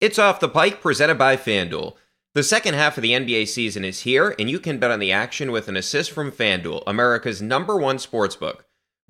It's Off the Pike, presented by FanDuel. The second half of the NBA season is here, and you can bet on the action with an assist from FanDuel, America's number one sportsbook.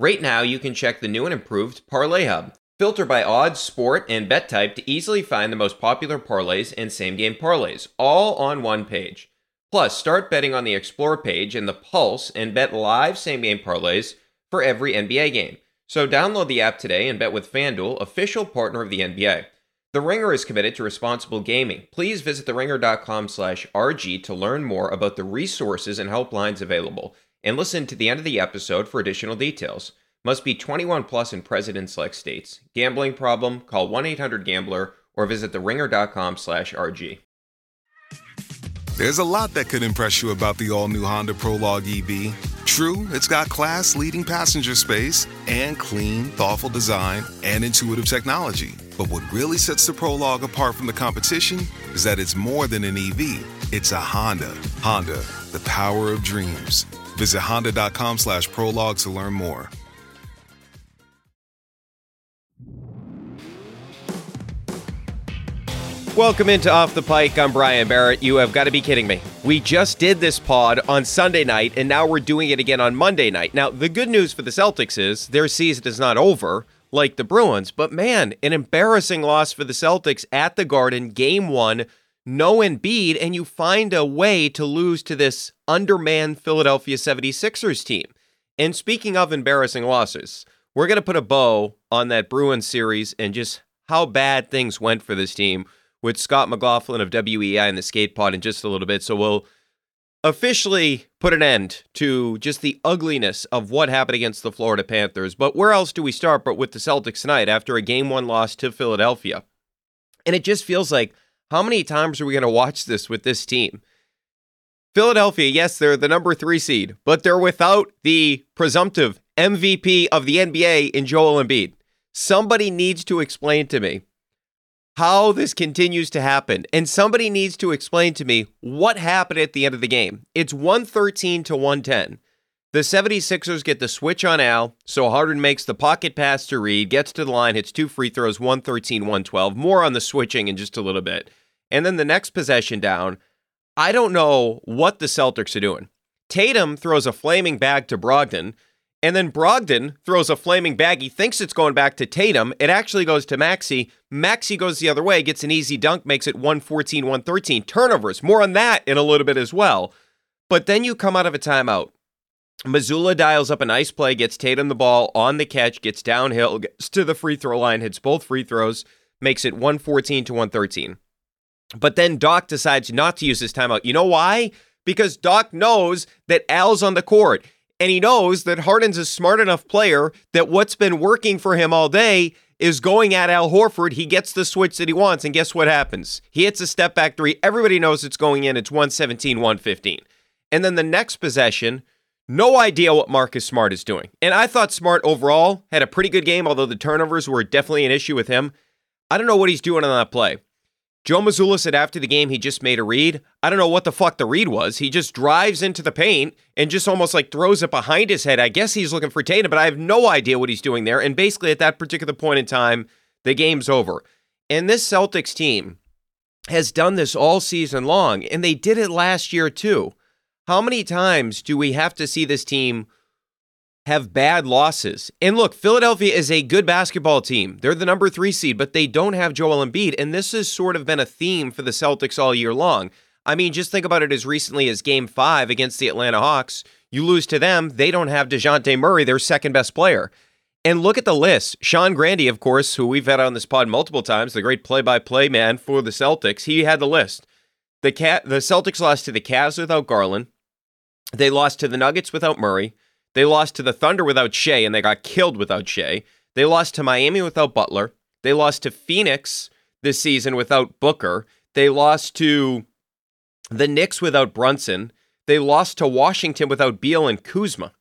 Right now, you can check the new and improved Parlay Hub. Filter by odds, sport, and bet type to easily find the most popular parlays and same game parlays, all on one page. Plus, start betting on the Explore page and the Pulse and bet live same game parlays for every NBA game. So download the app today and bet with FanDuel, official partner of the NBA. The Ringer is committed to responsible gaming. Please visit theringer.com slash RG to learn more about the resources and helplines available, and listen to the end of the episode for additional details. Must be 21 plus in present select states. Gambling problem? Call 1-800-GAMBLER or visit theringer.com slash RG. There's a lot that could impress you about the all-new Honda Prologue EV. True, it's got class-leading passenger space and clean, thoughtful design and intuitive technology. But what really sets the Prologue apart from the competition is that it's more than an EV. It's a Honda. Honda, the power of dreams. Visit honda.com slash prologue to learn more. Welcome into Off the Pike. I'm Brian Barrett. You have got to be kidding me. We just did this pod on Sunday night, and now we're doing it again on Monday night. Now, the good news for the Celtics is their season is not over like the Bruins, but man, an embarrassing loss for the Celtics at the Garden, game one, no Embiid, and you find a way to lose to this undermanned Philadelphia 76ers team. And speaking of embarrassing losses, we're going to put a bow on that Bruins series and just how bad things went for this team with Scott McLaughlin of WEEI in the skate pod in just a little bit. So we'll officially put an end to just the ugliness of what happened against the Florida Panthers. But where else do we start but with the Celtics tonight after a game one loss to Philadelphia? And it just feels like how many times are we going to watch this with this team? Philadelphia, yes, they're the number three seed, but they're without the presumptive MVP of the NBA in Joel Embiid. Somebody needs to explain to me how this continues to happen. And somebody needs to explain to me what happened at the end of the game. It's 113 to 110. The 76ers get the switch on Al, so Harden makes the pocket pass to Reed, gets to the line, hits two free throws, 113 112. More on the switching in just a little bit. And then the next possession down, I don't know what the Celtics are doing. Tatum throws a flaming bag to Brogdon. And then Brogdon throws a flaming bag. He thinks it's going back to Tatum. It actually goes to Maxey. Maxey goes the other way, gets an easy dunk, makes it 114, 113. Turnovers. More on that in a little bit as well. But then you come out of a timeout. Mazzulla dials up a nice play, gets Tatum the ball on the catch, gets downhill, gets to the free throw line, hits both free throws, makes it 114 to 113. But then Doc decides not to use his timeout. You know why? Because Doc knows that Al's on the court. And he knows that Harden's a smart enough player that what's been working for him all day is going at Al Horford. He gets the switch that he wants, and guess what happens? He hits a step back three. Everybody knows it's going in. It's 117, 115. And then the next possession, no idea what Marcus Smart is doing. And I thought Smart overall had a pretty good game, although the turnovers were definitely an issue with him. I don't know what he's doing on that play. Joe Mazzulla said after the game he just made a read. I don't know what the fuck the read was. He just drives into the paint and just almost like throws it behind his head. I guess he's looking for Tatum, but I have no idea what he's doing there. And basically, at that particular point in time, the game's over. And this Celtics team has done this all season long, and they did it last year too. How many times do we have to see this team? Have bad losses. And look, Philadelphia is a good basketball team. They're the number three seed, but they don't have Joel Embiid. And this has sort of been a theme for the Celtics all year long. I mean, just think about it as recently as game five against the Atlanta Hawks. You lose to them, they don't have DeJounte Murray, their second best player. And look at the list. Sean Grande, of course, who we've had on this pod multiple times, the great play by play man for the Celtics, he had the list. The, cat, the Celtics lost to the Cavs without Garland. They lost to the Nuggets without Murray. They lost to the Thunder without Shai, and they got killed without Shai. They lost to Miami without Butler. They lost to Phoenix this season without Booker. They lost to the Knicks without Brunson. They lost to Washington without Beal and Kuzma.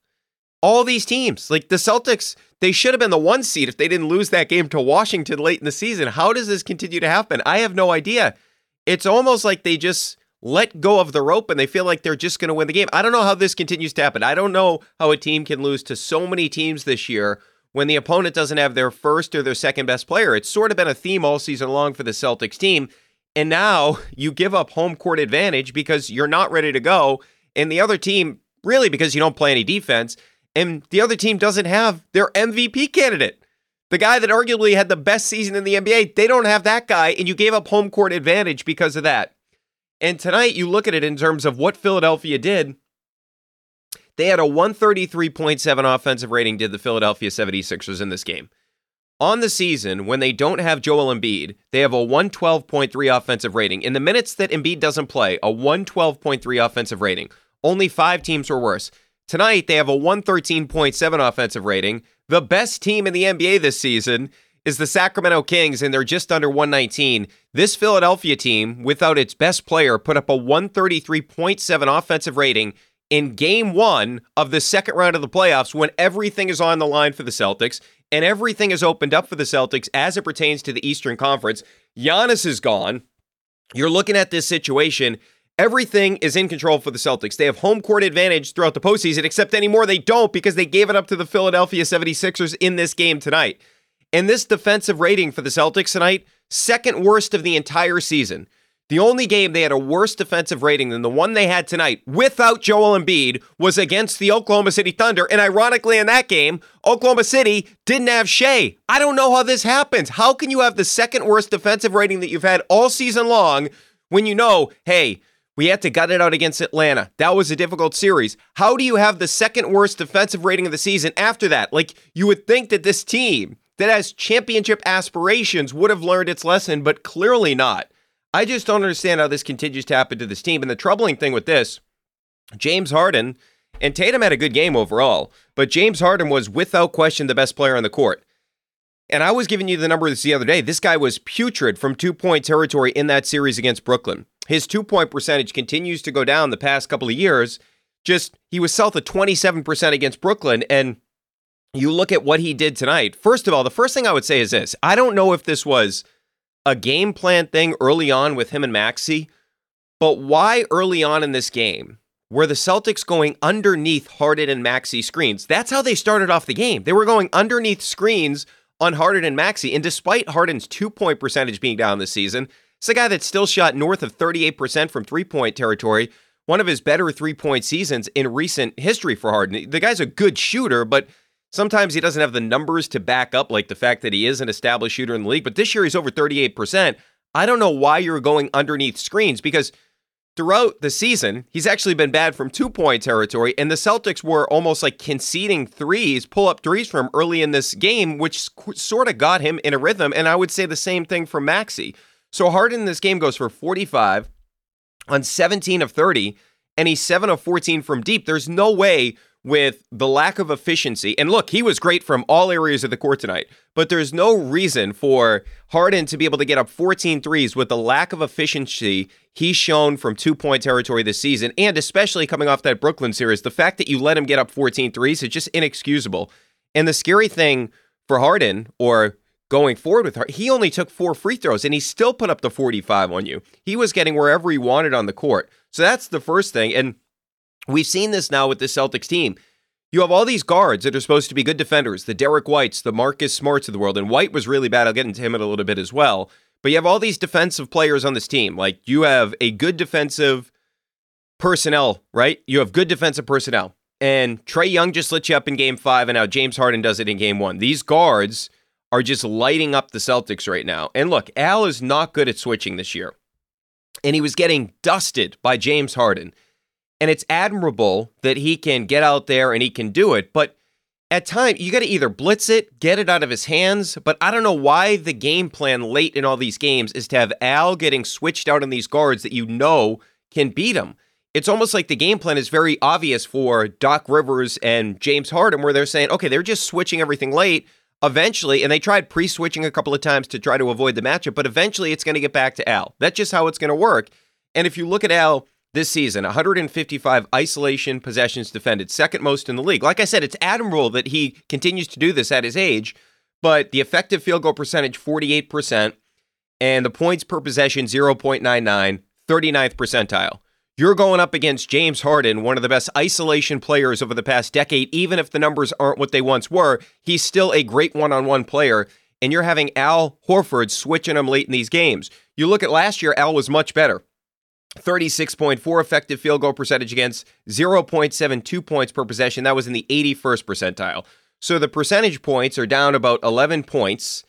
All these teams, like the Celtics, they should have been the one seed if they didn't lose that game to Washington late in the season. How does this continue to happen? I have no idea. It's almost like they just let go of the rope and they feel like they're just going to win the game. I don't know how this continues to happen. I don't know how a team can lose to so many teams this year when the opponent doesn't have their first or their second best player. It's sort of been a theme all season long for the Celtics team. And now you give up home court advantage because you're not ready to go. And the other team, really, because you don't play any defense, and the other team doesn't have their MVP candidate. The guy that arguably had the best season in the NBA, they don't have that guy, and you gave up home court advantage because of that. And tonight, you look at it in terms of what Philadelphia did. They had a 133.7 offensive rating, did the Philadelphia 76ers in this game. On the season, when they don't have Joel Embiid, they have a 112.3 offensive rating. In the minutes that Embiid doesn't play, a 112.3 offensive rating. Only five teams were worse. Tonight, they have a 113.7 offensive rating. The best team in the NBA this season is the Sacramento Kings, and they're just under 119. This Philadelphia team, without its best player, put up a 133.7 offensive rating in game one of the second round of the playoffs when everything is on the line for the Celtics and everything is opened up for the Celtics as it pertains to the Eastern Conference. Giannis is gone. You're looking at this situation. Everything is in control for the Celtics. They have home court advantage throughout the postseason, except anymore they don't because they gave it up to the Philadelphia 76ers in this game tonight. And this defensive rating for the Celtics tonight, second worst of the entire season. The only game they had a worse defensive rating than the one they had tonight without Joel Embiid was against the Oklahoma City Thunder. And ironically, in that game, Oklahoma City didn't have Shai. I don't know how this happens. How can you have the second worst defensive rating that you've had all season long when you know, hey, we had to gut it out against Atlanta. That was a difficult series. How do you have the second worst defensive rating of the season after that? Like, you would think that this team that has championship aspirations would have learned its lesson, but clearly not. I just don't understand how this continues to happen to this team. And the troubling thing with this, James Harden and Tatum had a good game overall, but James Harden was without question the best player on the court. And I was giving you the numbers the other day. This guy was putrid from two point territory in that series against Brooklyn. His two point percentage continues to go down the past couple of years. Just he was south of 27% against Brooklyn. And you look at what he did tonight. First of all, the first thing I would say is this I don't know if this was a game plan thing early on with him and Maxey, but why early on in this game were the Celtics going underneath Harden and Maxey screens? That's how they started off the game. They were going underneath screens on Harden and Maxey. And despite Harden's two point percentage being down this season, it's a guy that still shot north of 38% from three point territory, one of his better three point seasons in recent history for Harden. The guy's a good shooter, but Sometimes he doesn't have the numbers to back up, like the fact that he is an established shooter in the league, but this year he's over 38%. I don't know why you're going underneath screens because throughout the season, he's actually been bad from two point territory, and the Celtics were almost like conceding threes, pull up threes from early in this game, which sort of got him in a rhythm. And I would say the same thing for Maxey. So Harden in this game goes for 45 on 17 of 30, and he's 7 of 14 from deep. There's no way with the lack of efficiency. And look, he was great from all areas of the court tonight, but there's no reason for Harden to be able to get up 14 threes with the lack of efficiency he's shown from two point territory this season, and especially coming off that Brooklyn series. The fact that you let him get up 14 threes is just inexcusable. And the scary thing for Harden, or going forward with her, he only took four free throws and he still put up the 45 on you. He was getting wherever he wanted on the court. So that's the first thing. And We've seen this now with the Celtics team. You have all these guards that are supposed to be good defenders, the Derrick Whites, the Marcus Smarts of the world, and White was really bad. I'll get into him in a little bit as well. But you have all these defensive players on this team. Like you have a good defensive personnel, right? You have good defensive personnel. And Trae Young just lit you up in game five, and now James Harden does it in game one. These guards are just lighting up the Celtics right now. And look, Al is not good at switching this year. And he was getting dusted by James Harden. And it's admirable that he can get out there and he can do it. But at times, you got to either blitz it, get it out of his hands. But I don't know why the game plan late in all these games is to have Al getting switched out on these guards that you know can beat him. It's almost like the game plan is very obvious for Doc Rivers and James Harden, where they're saying, okay, they're just switching everything late. Eventually, and they tried pre switching a couple of times to try to avoid the matchup, but eventually it's going to get back to Al. That's just how it's going to work. And if you look at Al this season 155 isolation possessions defended, second most in the league. Like I said, it's admirable that he continues to do this at his age, but the effective field goal percentage 48% and the points per possession 0.99, 39th percentile. You're going up against James Harden, one of the best isolation players over the past decade. Even if the numbers aren't what they once were, he's still a great one on one player. And you're having Al Horford switching him late in these games. You look at last year, Al was much better. 36.4 effective field goal percentage against 0.72 points per possession. That was in the 81st percentile. So the percentage points are down about 11 points.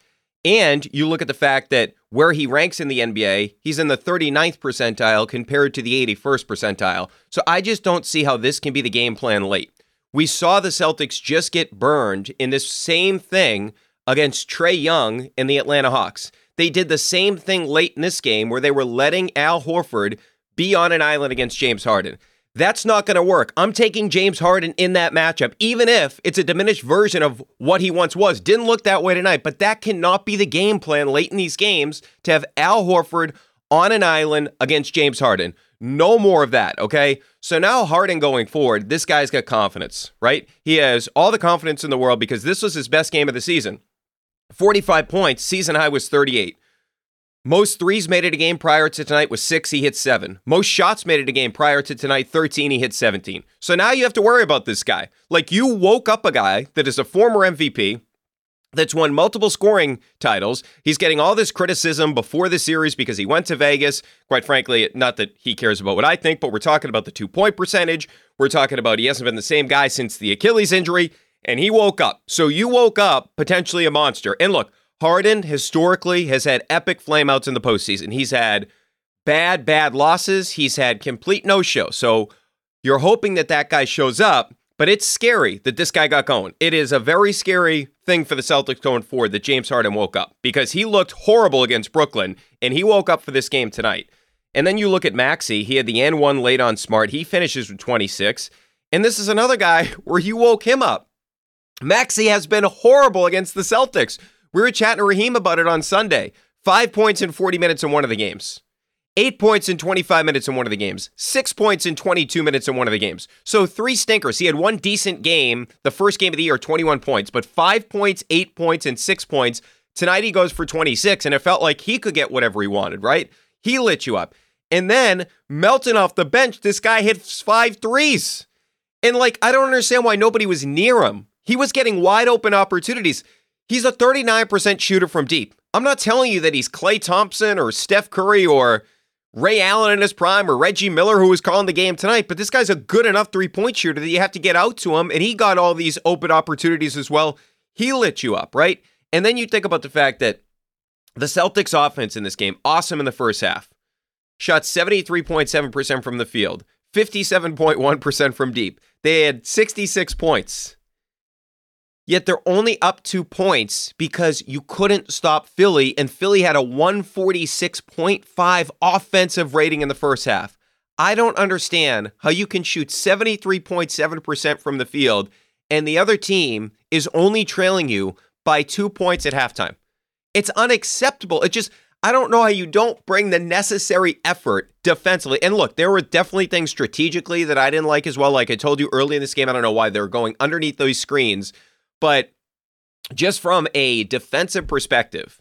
And you look at the fact that where he ranks in the NBA, he's in the 39th percentile compared to the 81st percentile. So I just don't see how this can be the game plan late. We saw the Celtics just get burned in this same thing against Trae Young and the Atlanta Hawks. They did the same thing late in this game where they were letting Al Horford be on an island against James Harden. That's not going to work. I'm taking James Harden in that matchup, even if it's a diminished version of what he once was. Didn't look that way tonight, but that cannot be the game plan late in these games to have Al Horford on an island against James Harden. No more of that, okay? So now Harden going forward, this guy's got confidence, right? He has all the confidence in the world because this was his best game of the season. 45 points, season high was 38. Most threes made it a game prior to tonight was six. He hit seven. Most shots made it a game prior to tonight, 13. He hit 17. So now you have to worry about this guy. Like you woke up a guy that is a former MVP, that's won multiple scoring titles. He's getting all this criticism before the series because he went to Vegas. Quite frankly, not that he cares about what I think, but we're talking about the two point percentage. We're talking about he hasn't been the same guy since the Achilles injury, and he woke up. So you woke up potentially a monster. And look, Harden historically has had epic flameouts in the postseason. He's had bad, bad losses. He's had complete no show. So you're hoping that that guy shows up, but it's scary that this guy got going. It is a very scary thing for the Celtics going forward that James Harden woke up because he looked horrible against Brooklyn and he woke up for this game tonight. And then you look at Maxey. He had the N1 late on Smart. He finishes with 26. And this is another guy where you woke him up. Maxey has been horrible against the Celtics. We were chatting to Raheem about it on Sunday. Five points in 40 minutes in one of the games. Eight points in 25 minutes in one of the games. Six points in 22 minutes in one of the games. So three stinkers. He had one decent game, the first game of the year, 21 points, but five points, eight points, and six points. Tonight he goes for 26, and it felt like he could get whatever he wanted, right? He lit you up. And then Melton off the bench, this guy hit five threes. And like, I don't understand why nobody was near him. He was getting wide open opportunities. He's a 39% shooter from deep. I'm not telling you that he's Klay Thompson or Steph Curry or Ray Allen in his prime or Reggie Miller who was calling the game tonight, but this guy's a good enough three point shooter that you have to get out to him, and he got all these open opportunities as well. He lit you up, right? And then you think about the fact that the Celtics offense in this game, awesome in the first half. Shot 73.7% from the field, 57.1% from deep. They had 66 points. Yet they're only up two points because you couldn't stop Philly, and Philly had a 146.5 offensive rating in the first half. I don't understand how you can shoot 73.7% from the field and the other team is only trailing you by two points at halftime. It's unacceptable. It just, I don't know how you don't bring the necessary effort defensively. And look, there were definitely things strategically that I didn't like as well. Like I told you early in this game, I don't know why they were going underneath those screens but just from a defensive perspective,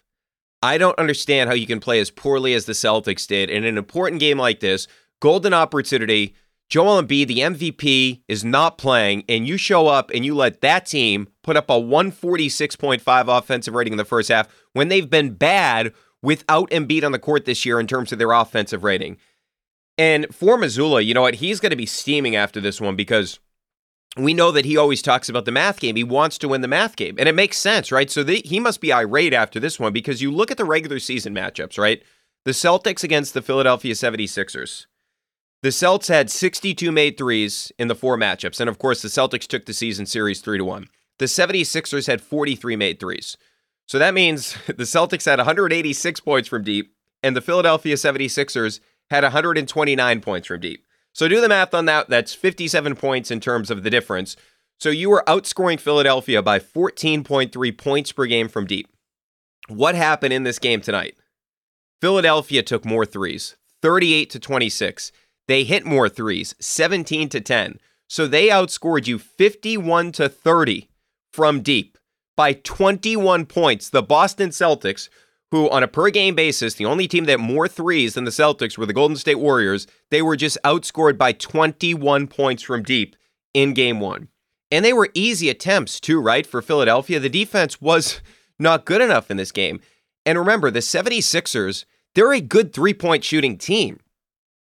I don't understand how you can play as poorly as the Celtics did in an important game like this. Golden opportunity. Joel Embiid, the MVP, is not playing, and you show up and you let that team put up a 146.5 offensive rating in the first half when they've been bad without Embiid on the court this year in terms of their offensive rating. And for Mazzulla, you know what? He's going to be steaming after this one because we know that he always talks about the math game. He wants to win the math game. And it makes sense, right? So the, he must be irate after this one because you look at the regular season matchups, right? The Celtics against the Philadelphia 76ers. The Celts had 62 made threes in the four matchups. And of course, the Celtics took the season series 3 to 1. The 76ers had 43 made threes. So that means the Celtics had 186 points from deep, and the Philadelphia 76ers had 129 points from deep. So do the math on that. That's 57 points in terms of the difference. So you were outscoring Philadelphia by 14.3 points per game from deep. What happened in this game tonight? Philadelphia took more threes, 38 to 26. They hit more threes, 17 to 10. So they outscored you 51 to 30 from deep by 21 points. The Boston Celtics, who on a per game basis, the only team that more threes than the Celtics were the Golden State Warriors, they were just outscored by 21 points from deep in game one. And they were easy attempts too, right? For Philadelphia, the defense was not good enough in this game. And remember, the 76ers, they're a good three point shooting team.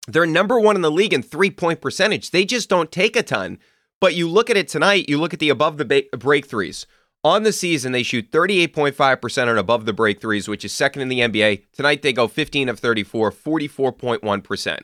They're number one in the league in three point percentage. They just don't take a ton. But you look at it tonight, you look at the above the ba- break threes. On the season, they shoot 38.5% on above the break threes, which is second in the NBA. Tonight, they go 15 of 34, 44.1%.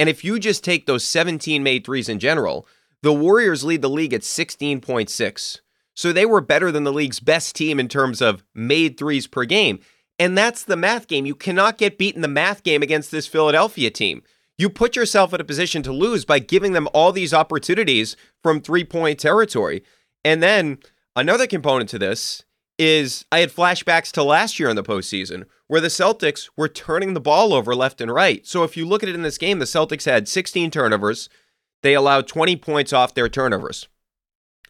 And if you just take those 17 made threes in general, the Warriors lead the league at 16.6. So they were better than the league's best team in terms of made threes per game. And that's the math game. You cannot get beaten the math game against this Philadelphia team. You put yourself in a position to lose by giving them all these opportunities from three point territory. And then Another component to this is I had flashbacks to last year in the postseason where the Celtics were turning the ball over left and right. So if you look at it in this game, the Celtics had 16 turnovers. They allowed 20 points off their turnovers.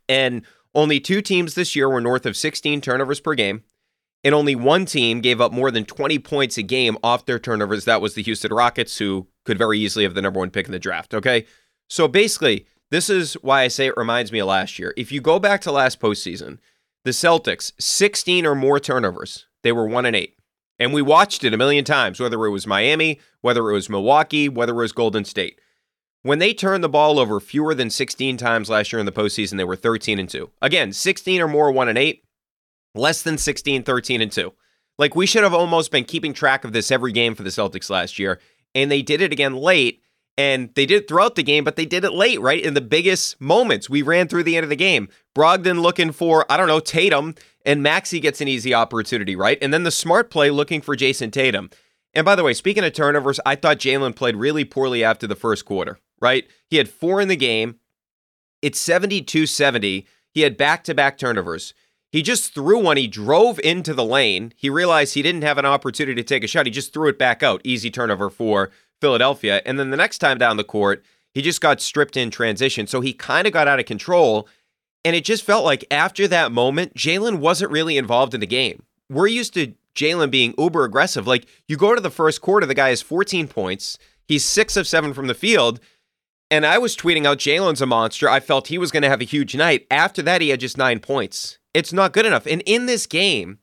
And only two teams this year were north of 16 turnovers per game. And only one team gave up more than 20 points a game off their turnovers. That was the Houston Rockets, who could very easily have the number one pick in the draft. Okay. So basically, this is why I say it reminds me of last year. If you go back to last postseason, the Celtics, 16 or more turnovers, they were 1 and 8. And we watched it a million times, whether it was Miami, whether it was Milwaukee, whether it was Golden State. When they turned the ball over fewer than 16 times last year in the postseason, they were 13 and 2. Again, 16 or more, 1 and 8, less than 16, 13 and 2. Like we should have almost been keeping track of this every game for the Celtics last year, and they did it again late. And they did it throughout the game, but they did it late, right? In the biggest moments. We ran through the end of the game. Brogdon looking for, I don't know, Tatum, and Maxey gets an easy opportunity, right? And then the smart play looking for Jayson Tatum. And by the way, speaking of turnovers, I thought Jaylen played really poorly after the first quarter, right? He had four in the game. It's 72 70. He had back to back turnovers. He just threw one. He drove into the lane. He realized he didn't have an opportunity to take a shot. He just threw it back out. Easy turnover for Philadelphia. And then the next time down the court, he just got stripped in transition. So he kind of got out of control. And it just felt like after that moment, Jaylen wasn't really involved in the game. We're used to Jaylen being uber aggressive. Like you go to the first quarter, the guy has 14 points. He's six of seven from the field. And I was tweeting out Jaylen's a monster. I felt he was going to have a huge night. After that, he had just nine points. It's not good enough. And in this game,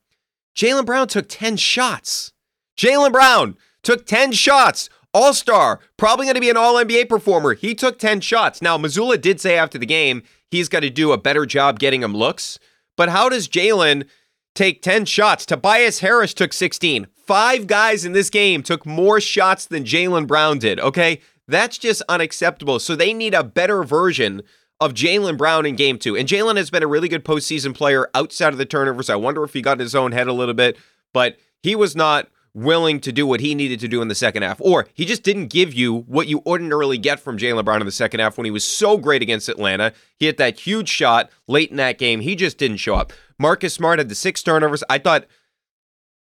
Jaylen Brown took 10 shots. Jaylen Brown took 10 shots. All star, probably going to be an all NBA performer. He took 10 shots. Now, Mazzulla did say after the game he's got to do a better job getting him looks. But how does Jaylen take 10 shots? Tobias Harris took 16. Five guys in this game took more shots than Jaylen Brown did, okay? That's just unacceptable. So they need a better version of Jaylen Brown in game two. And Jaylen has been a really good postseason player outside of the turnovers. I wonder if he got in his own head a little bit, but he was not willing to do what he needed to do in the second half. Or he just didn't give you what you ordinarily get from Jaylen Brown in the second half when he was so great against Atlanta. He hit that huge shot late in that game. He just didn't show up. Marcus Smart had the six turnovers. I thought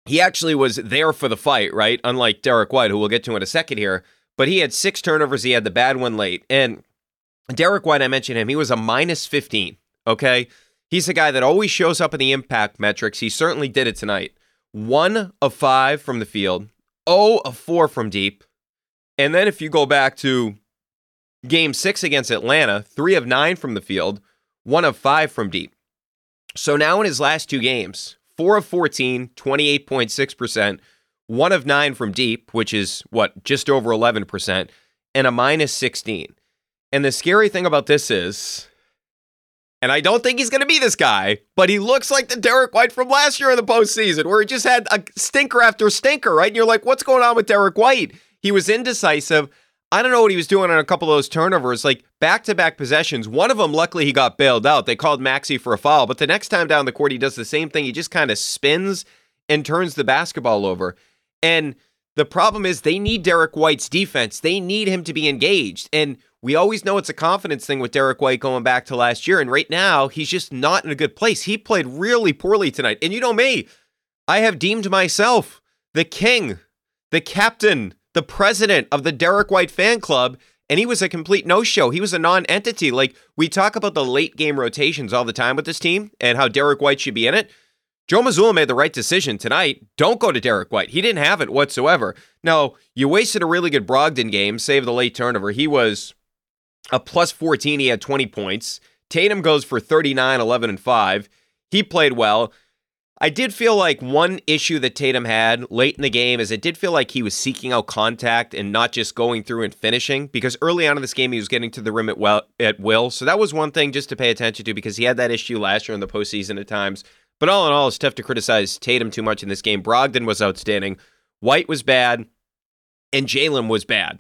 he actually was there for the fight, right? Unlike Derrick White, who we'll get to in a second here. But he had six turnovers. He had the bad one late. And Derrick White, I mentioned him, he was a minus 15. Okay. He's a guy that always shows up in the impact metrics. He certainly did it tonight one of five from the field, oh of four from deep. And then if you go back to game six against Atlanta, three of nine from the field, one of five from deep. So now in his last two games, four of 14, 28.6%, one of nine from deep, which is what, just over 11%, and a minus 16. And the scary thing about this is and I don't think he's going to be this guy, but he looks like the Derrick White from last year in the postseason, where he just had a stinker after stinker, right? And you're like, what's going on with Derrick White? He was indecisive. I don't know what he was doing on a couple of those turnovers, like back to back possessions. One of them, luckily, he got bailed out. They called Maxey for a foul, but the next time down the court, he does the same thing. He just kind of spins and turns the basketball over. And the problem is they need Derrick White's defense. They need him to be engaged. And we always know it's a confidence thing with Derrick White going back to last year. And right now, he's just not in a good place. He played really poorly tonight. And you know me, I have deemed myself the king, the captain, the president of the Derrick White fan club. and he was a complete no show. He was a non entity. Like, we talk about the late game rotations all the time with this team and how Derrick White should be in it. Joe Mazzulla made the right decision tonight. Don't go to Derrick White. He didn't have it whatsoever. Now, you wasted a really good Brogdon game, save the late turnover. He was a plus 14. He had 20 points. Tatum goes for 39, 11, and 5. He played well. I did feel like one issue that Tatum had late in the game is it did feel like he was seeking out contact and not just going through and finishing because early on in this game he was getting to the rim at, well, at will. So that was one thing just to pay attention to because he had that issue last year in the postseason at times. But all in all, it's tough to criticize Tatum too much in this game. Brogdon was outstanding. White was bad, and Jaylen was bad.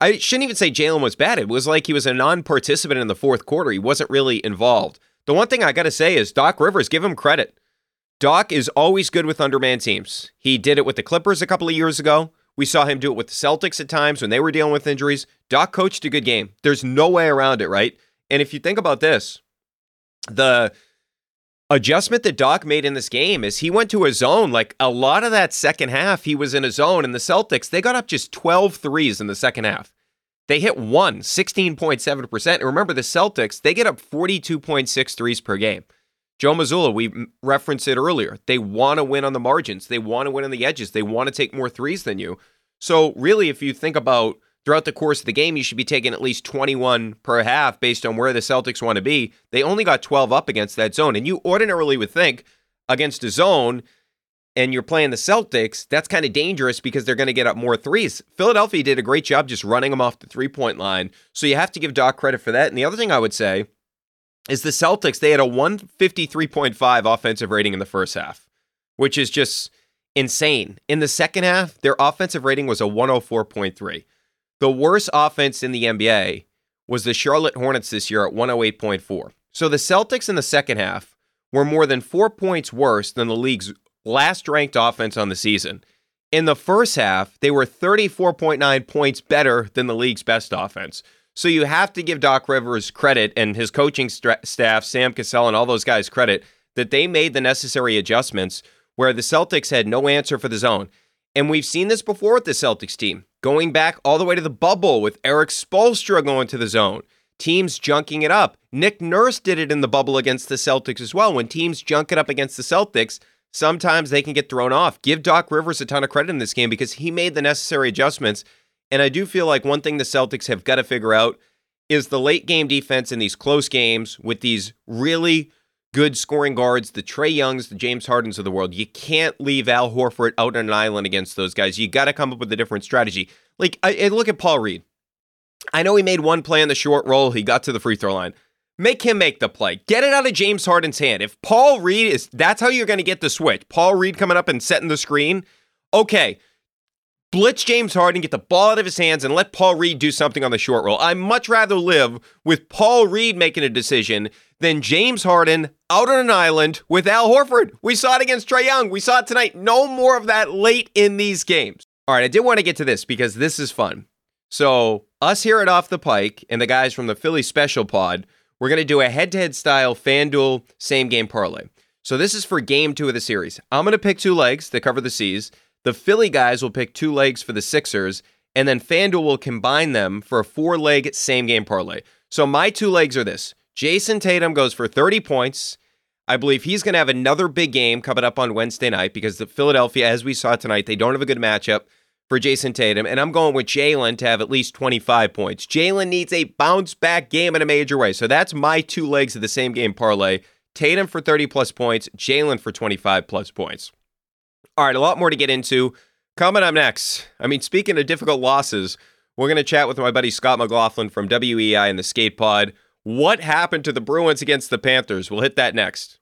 I shouldn't even say Jaylen was bad. It was like he was a non participant in the fourth quarter. He wasn't really involved. The one thing I got to say is Doc Rivers, give him credit. Doc is always good with underman teams. He did it with the Clippers a couple of years ago. We saw him do it with the Celtics at times when they were dealing with injuries. Doc coached a good game. There's no way around it, right? And if you think about this, the adjustment that Doc made in this game is he went to a zone. Like a lot of that second half, he was in a zone. And the Celtics, they got up just 12 threes in the second half. They hit one, 16.7%. And remember, the Celtics, they get up 42.6 threes per game. Joe Mazzulla, we referenced it earlier. They want to win on the margins. They want to win on the edges. They want to take more threes than you. So, really, if you think about throughout the course of the game, you should be taking at least 21 per half based on where the Celtics want to be. They only got 12 up against that zone. And you ordinarily would think against a zone and you're playing the Celtics, that's kind of dangerous because they're going to get up more threes. Philadelphia did a great job just running them off the three point line. So you have to give Doc credit for that. And the other thing I would say is the Celtics, they had a 153.5 offensive rating in the first half, which is just insane. In the second half, their offensive rating was a 104.3. The worst offense in the NBA was the Charlotte Hornets this year at 108.4. So the Celtics in the second half were more than four points worse than the league's last ranked offense on the season. In the first half, they were 34.9 points better than the league's best offense. So you have to give Doc Rivers credit and his coaching st- staff, Sam Cassell, and all those guys credit that they made the necessary adjustments where the Celtics had no answer for the zone. And we've seen this before with the Celtics team, going back all the way to the bubble with Erik Spoelstra going to the zone, teams junking it up. Nick Nurse did it in the bubble against the Celtics as well. When teams junk it up against the Celtics, sometimes they can get thrown off. Give Doc Rivers a ton of credit in this game because he made the necessary adjustments. And I do feel like one thing the Celtics have got to figure out is the late game defense in these close games with these really good scoring guards, the Trae Youngs, the James Hardens of the world. You can't leave Al Horford out on an island against those guys. You got to come up with a different strategy. Like, I, I look at Paul Reed. I know he made one play on the short roll. He got to the free throw line. Make him make the play. Get it out of James Harden's hand. If Paul Reed is, that's how you're going to get the switch. Paul Reed coming up and setting the screen. Okay, blitz James Harden, get the ball out of his hands, and let Paul Reed do something on the short roll. I'd much rather live with Paul Reed making a decision than James Harden out on an island with Al Horford. We saw it against Trae Young. We saw it tonight. No more of that late in these games. All right, I did want to get to this because this is fun. So, us here at Off the Pike and the guys from the Philly Special Pod, we're going to do a head to head style FanDuel same game parlay. So, this is for game two of the series. I'm going to pick two legs that cover the C's. The Philly guys will pick two legs for the Sixers, and then FanDuel will combine them for a four leg same game parlay. So my two legs are this Jayson Tatum goes for 30 points. I believe he's going to have another big game coming up on Wednesday night because the Philadelphia, as we saw tonight, they don't have a good matchup for Jayson Tatum. And I'm going with Jaylen to have at least 25 points. Jaylen needs a bounce back game in a major way. So that's my two legs of the same game parlay. Tatum for 30 plus points, Jaylen for 25 plus points. All right, a lot more to get into. Coming up next, I mean, speaking of difficult losses, we're going to chat with my buddy Scott McLaughlin from WEEI and the Skate Pod. What happened to the Bruins against the Panthers? We'll hit that next.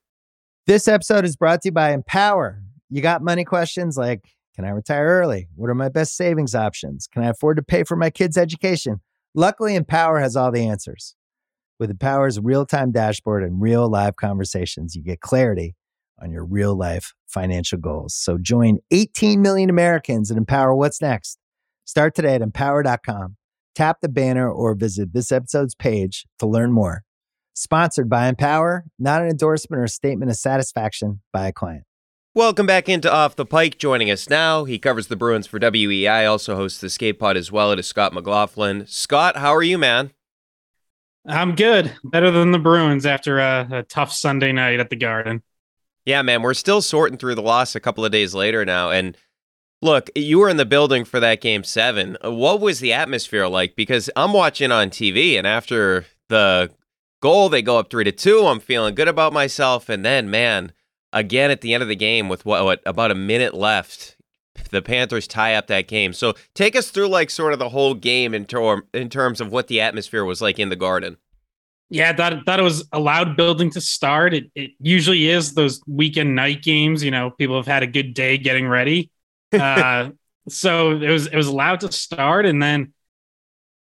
This episode is brought to you by Empower. You got money questions like Can I retire early? What are my best savings options? Can I afford to pay for my kids' education? Luckily, Empower has all the answers. With Empower's real time dashboard and real live conversations, you get clarity on your real life financial goals. So join 18 million Americans and empower what's next. Start today at empower.com. Tap the banner or visit this episode's page to learn more. Sponsored by Empower, not an endorsement or statement of satisfaction by a client. Welcome back into Off the Pike. Joining us now, he covers the Bruins for WEEI, also hosts the Skate Pod as well. It is Scott McLaughlin. Scott, how are you, man? I'm good. Better than the Bruins after a, a, tough Sunday night at the Garden. Yeah, man, we're still sorting through the loss a couple of days later now. And look, you were in the building for that game seven. Uh, what was the atmosphere like? Because I'm watching on TV, and after the goal, they go up three to two. I'm feeling good about myself. And then, man, again at the end of the game with what, what about a minute left the Panthers tie up that game. So take us through like sort of the whole game in term in terms of what the atmosphere was like in the Garden. Yeah, that that was a loud building to start. It it usually is those weekend night games. You know, people have had a good day getting ready. Uh, so it was it was allowed to start, and then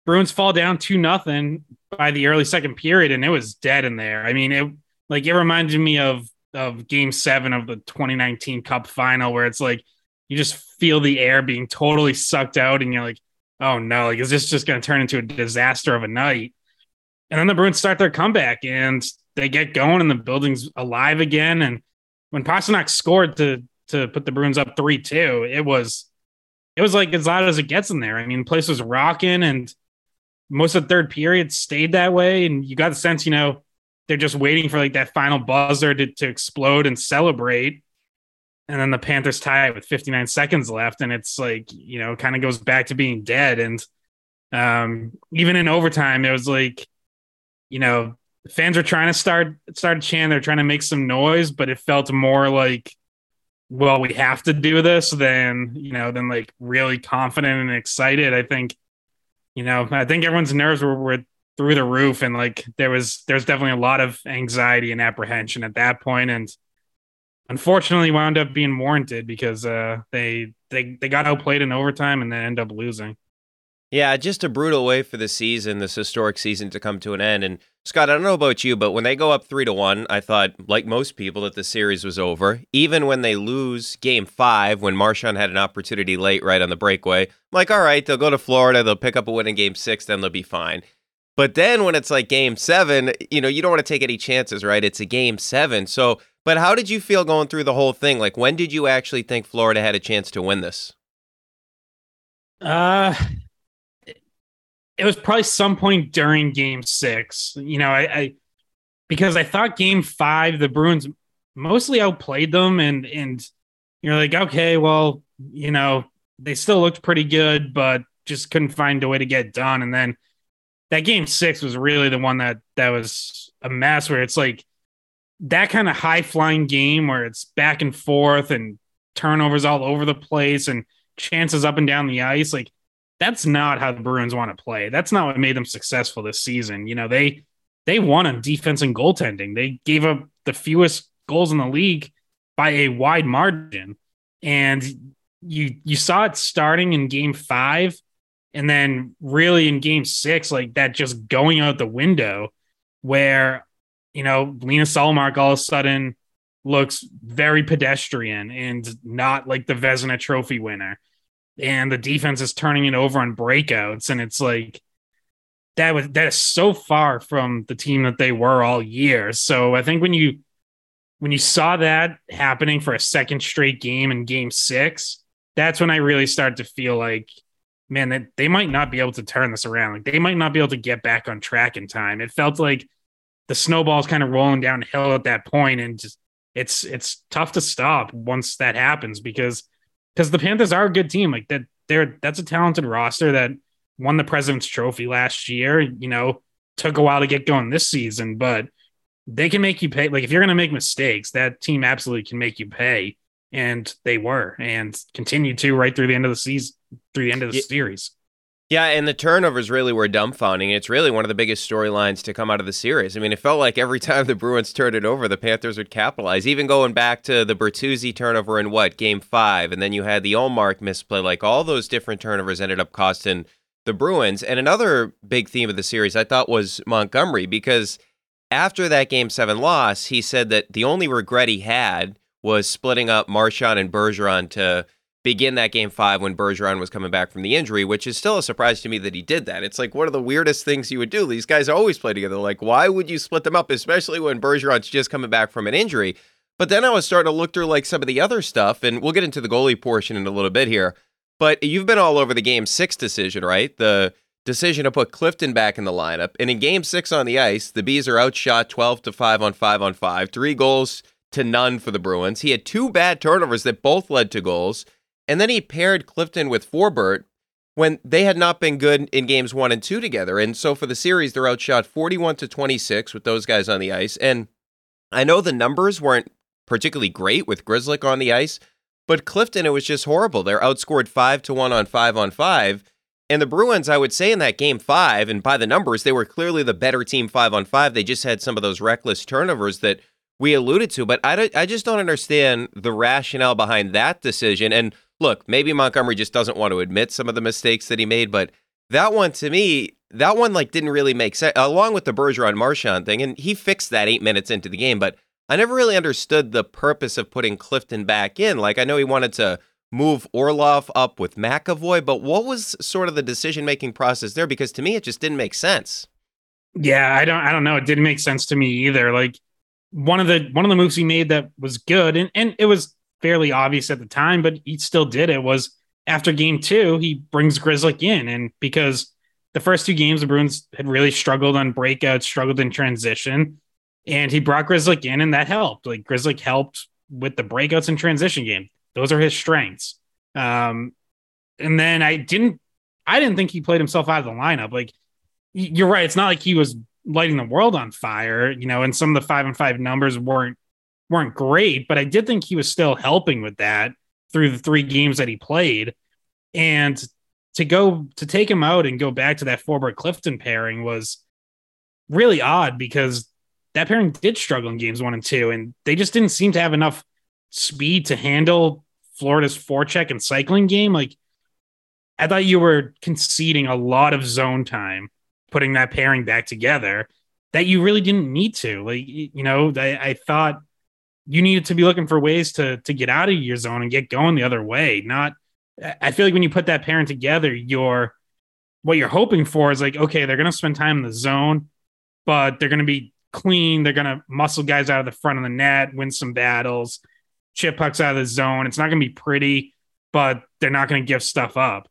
Bruins fall down two nothing by the early second period, and it was dead in there. I mean, it like it reminded me of of game seven of the 2019 cup final where it's like you just feel the air being totally sucked out and you're like oh no like is this just going to turn into a disaster of a night and then the bruins start their comeback and they get going and the building's alive again and when Pastrnak scored to to put the bruins up 3-2 it was it was like as loud as it gets in there i mean the place was rocking and most of the third period stayed that way and you got the sense you know they're just waiting for like that final buzzer to, to explode and celebrate. And then the Panthers tie it with 59 seconds left. And it's like, you know, kind of goes back to being dead. And um, even in overtime, it was like, you know, fans are trying to start start chanting, they're trying to make some noise, but it felt more like, well, we have to do this than, you know, than like really confident and excited. I think, you know, I think everyone's nerves were, were through the roof and like there was there's definitely a lot of anxiety and apprehension at that point and unfortunately wound up being warranted because uh they they they got outplayed in overtime and then end up losing yeah just a brutal way for the season this historic season to come to an end and scott i don't know about you but when they go up three to one i thought like most people that the series was over even when they lose game five when marchand had an opportunity late right on the breakaway I'm like all right they'll go to florida they'll pick up a win in game six then they'll be fine but then when it's like game seven, you know, you don't want to take any chances, right? It's a game seven. So, but how did you feel going through the whole thing? Like, when did you actually think Florida had a chance to win this? Uh, it was probably some point during game six. You know, I, I because I thought game five, the Bruins mostly outplayed them, and and you're like, okay, well, you know, they still looked pretty good, but just couldn't find a way to get done. And then that game six was really the one that that was a mess where it's like that kind of high flying game where it's back and forth and turnovers all over the place and chances up and down the ice like that's not how the Bruins want to play. That's not what made them successful this season. You know, they they won on defense and goaltending. They gave up the fewest goals in the league by a wide margin. And you you saw it starting in game 5 and then really in game six, like that just going out the window where, you know, Lena Ullmark all of a sudden looks very pedestrian and not like the Vezina trophy winner. And the defense is turning it over on breakouts. And it's like that was that is so far from the team that they were all year. So I think when you when you saw that happening for a second straight game in game six, that's when I really started to feel like man, that they might not be able to turn this around. Like they might not be able to get back on track in time. It felt like the snowball's kind of rolling downhill at that point, and just it's it's tough to stop once that happens because because the Panthers are a good team. Like that, they're that's a talented roster that won the President's Trophy last year. You know, took a while to get going this season, but they can make you pay. Like if you're going to make mistakes, that team absolutely can make you pay, and they were and continue to right through the end of the season through the end of the yeah. series. Yeah, and the turnovers really were dumbfounding. It's really one of the biggest storylines to come out of the series. I mean, it felt like every time the Bruins turned it over, the Panthers would capitalize. Even going back to the Bertuzzi turnover in what game five, and then you had the Ullmark misplay. Like all those different turnovers ended up costing the Bruins. And another big theme of the series, I thought, was Montgomery because after that game seven loss, he said that the only regret he had was splitting up Marchand and Bergeron to begin that game five when Bergeron was coming back from the injury, which is still a surprise to me that he did that. It's like one of the weirdest things you would do. These guys always play together. Like, why would you split them up, especially when Bergeron's just coming back from an injury? But then I was starting to look through like some of the other stuff, and we'll get into the goalie portion in a little bit here. But you've been all over the game six decision, right? The decision to put Clifton back in the lineup. And in game six on the ice, the Bees are outshot 12 to 5 on 5 on 5, three goals to none for the Bruins. He had two bad turnovers that both led to goals. And then he paired Clifton with Forbort when they had not been good in games one and two together. And so for the series, they're outshot 41 to 26 with those guys on the ice. And I know the numbers weren't particularly great with Grzelcyk on the ice, but Clifton, it was just horrible. They're outscored five to one on five on five. And the Bruins, I would say in that game five, and by the numbers, they were clearly the better team five on five. They just had some of those reckless turnovers that we alluded to. But I, I just don't understand the rationale behind that decision. And look, maybe Montgomery just doesn't want to admit some of the mistakes that he made, but that one to me, that one like didn't really make sense. Along with the Bergeron Marchand thing, and he fixed that eight minutes into the game, but I never really understood the purpose of putting Clifton back in. Like I know he wanted to move Orlov up with McAvoy, but what was sort of the decision making process there? Because to me, it just didn't make sense. Yeah, I don't, I don't know. It didn't make sense to me either. Like one of the one of the moves he made that was good, and and it was fairly obvious at the time, but he still did it. Was after game two, he brings Grzelcyk in, and because the first two games the Bruins had really struggled on breakouts, struggled in transition, and he brought Grzelcyk in, and that helped. Like Grzelcyk helped with the breakouts and transition game. Those are his strengths. Um, and then I didn't, I didn't think he played himself out of the lineup. Like you're right, it's not like he was lighting the world on fire, you know. And some of the five and five numbers weren't weren't great, but I did think he was still helping with that through the three games that he played. And to go to take him out and go back to that Forbort Clifton pairing was really odd because that pairing did struggle in games one and two, and they just didn't seem to have enough speed to handle Florida's forecheck and cycling game. Like, I thought you were conceding a lot of zone time putting that pairing back together that you really didn't need to. Like, you know, I, I thought you needed to be looking for ways to to get out of your zone and get going the other way. Not, I feel like when you put that pairing together, you're what you're hoping for is like, okay, they're going to spend time in the zone, but they're going to be clean. They're going to muscle guys out of the front of the net, win some battles, chip pucks out of the zone. It's not going to be pretty, but they're not going to give stuff up.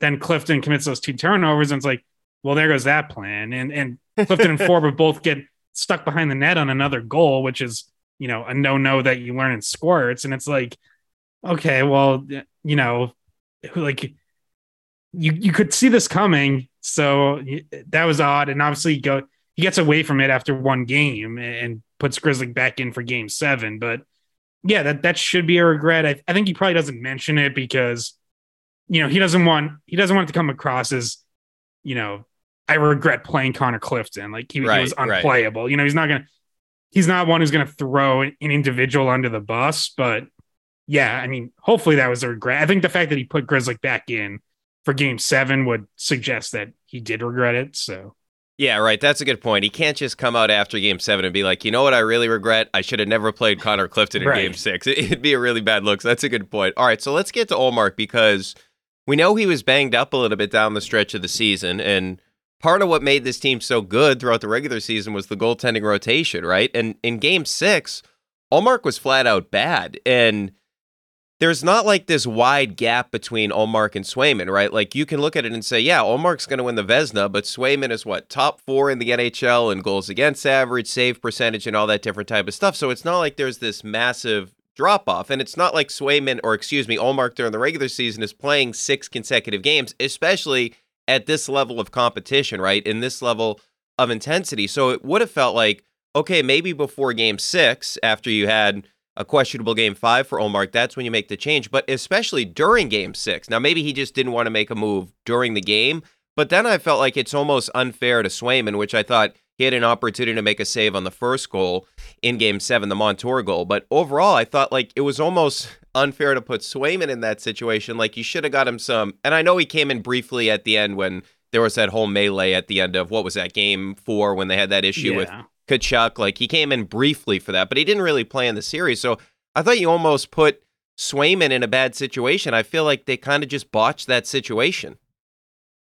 Then Clifton commits those two turnovers, and it's like, well, there goes that plan. And and Clifton and Forbort both get stuck behind the net on another goal, which is you know a no no that you learn in squirts. And it's like, okay, well, you know, like you you could see this coming. So that was odd, and obviously go he gets away from it after one game and puts grizzly back in for game seven. But yeah, that, that should be a regret. I, I think he probably doesn't mention it because, you know, he doesn't want, he doesn't want it to come across as, you know, I regret playing Connor Clifton. Like he, right, he was unplayable. Right. You know, he's not going to, he's not one who's going to throw an individual under the bus, but yeah, I mean, hopefully that was a regret. I think the fact that he put Grzelcyk back in for game seven would suggest that he did regret it. So yeah, right. That's a good point. He can't just come out after game seven and be like, you know what, I really regret? I should have never played Connor Clifton in right. game six. It'd be a really bad look. So that's a good point. All right, so let's get to Ullmark because we know he was banged up a little bit down the stretch of the season. And part of what made this team so good throughout the regular season was the goaltending rotation, right? And in game six, Ullmark was flat out bad. And there's not like this wide gap between Ullmark and Swayman, right? Like you can look at it and say, yeah, Ullmark's going to win the Vezina, but Swayman is what top four in the NHL and goals against average, save percentage, and all that different type of stuff. So it's not like there's this massive drop off, and it's not like Swayman or excuse me, Ullmark during the regular season is playing six consecutive games, especially at this level of competition, right? In this level of intensity. So it would have felt like okay, maybe before Game Six, after you had a questionable game five for Ullmark, that's when you make the change. But especially during game six. Now, maybe he just didn't want to make a move during the game, but then I felt like it's almost unfair to Swayman, which I thought he had an opportunity to make a save on the first goal in game seven, the Montour goal. But overall, I thought like it was almost unfair to put Swayman in that situation. Like you should have got him some. And I know he came in briefly at the end when there was that whole melee at the end of what was that game four when they had that issue yeah. with Tkachuk. Like he came in briefly for that, but he didn't really play in the series. So I thought you almost put Swayman in a bad situation. I feel like they kind of just botched that situation.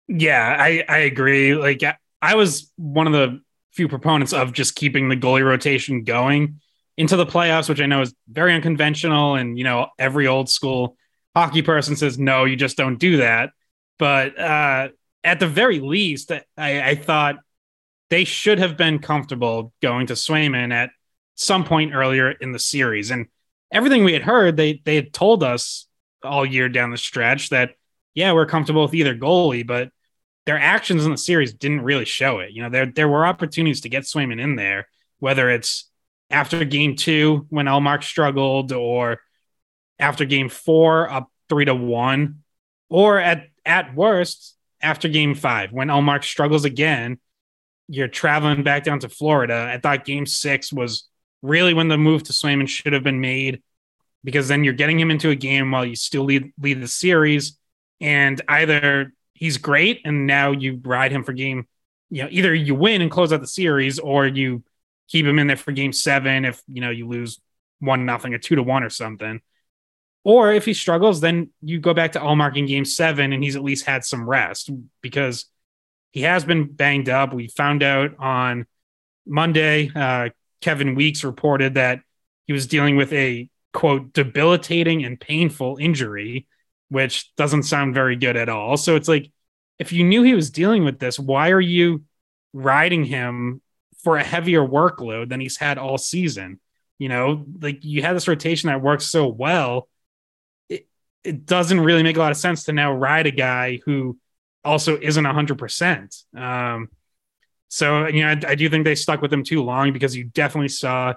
Yeah, I, I agree. Like I was one of the few proponents of just keeping the goalie rotation going into the playoffs, which I know is very unconventional. And, you know, every old school hockey person says, no, you just don't do that. But uh, at the very least, I, I thought they should have been comfortable going to Swayman at some point earlier in the series. And everything we had heard, they they had told us all year down the stretch that yeah, we're comfortable with either goalie, but their actions in the series didn't really show it. You know, there there were opportunities to get Swayman in there, whether it's after game two when Ullmark struggled, or after game four up three to one, or at at worst after game five when Ullmark struggles again. You're traveling back down to Florida. I thought game six was really when the move to Swayman should have been made because then you're getting him into a game while you still lead, lead the series. And either he's great and now you ride him for game, you know, either you win and close out the series or you keep him in there for game seven if, you know, you lose one nothing or two to one or something. Or if he struggles, then you go back to Ullmark in game seven and he's at least had some rest because he has been banged up. We found out on Monday, uh, Kevin Weeks reported that he was dealing with a quote debilitating and painful injury, which doesn't sound very good at all. So it's like if you knew he was dealing with this, why are you riding him for a heavier workload than he's had all season? You know, like you had this rotation that works so well. It, it doesn't really make a lot of sense to now ride a guy who also isn't 100%. Um, so, you know, I, I, do think they stuck with him too long because you definitely saw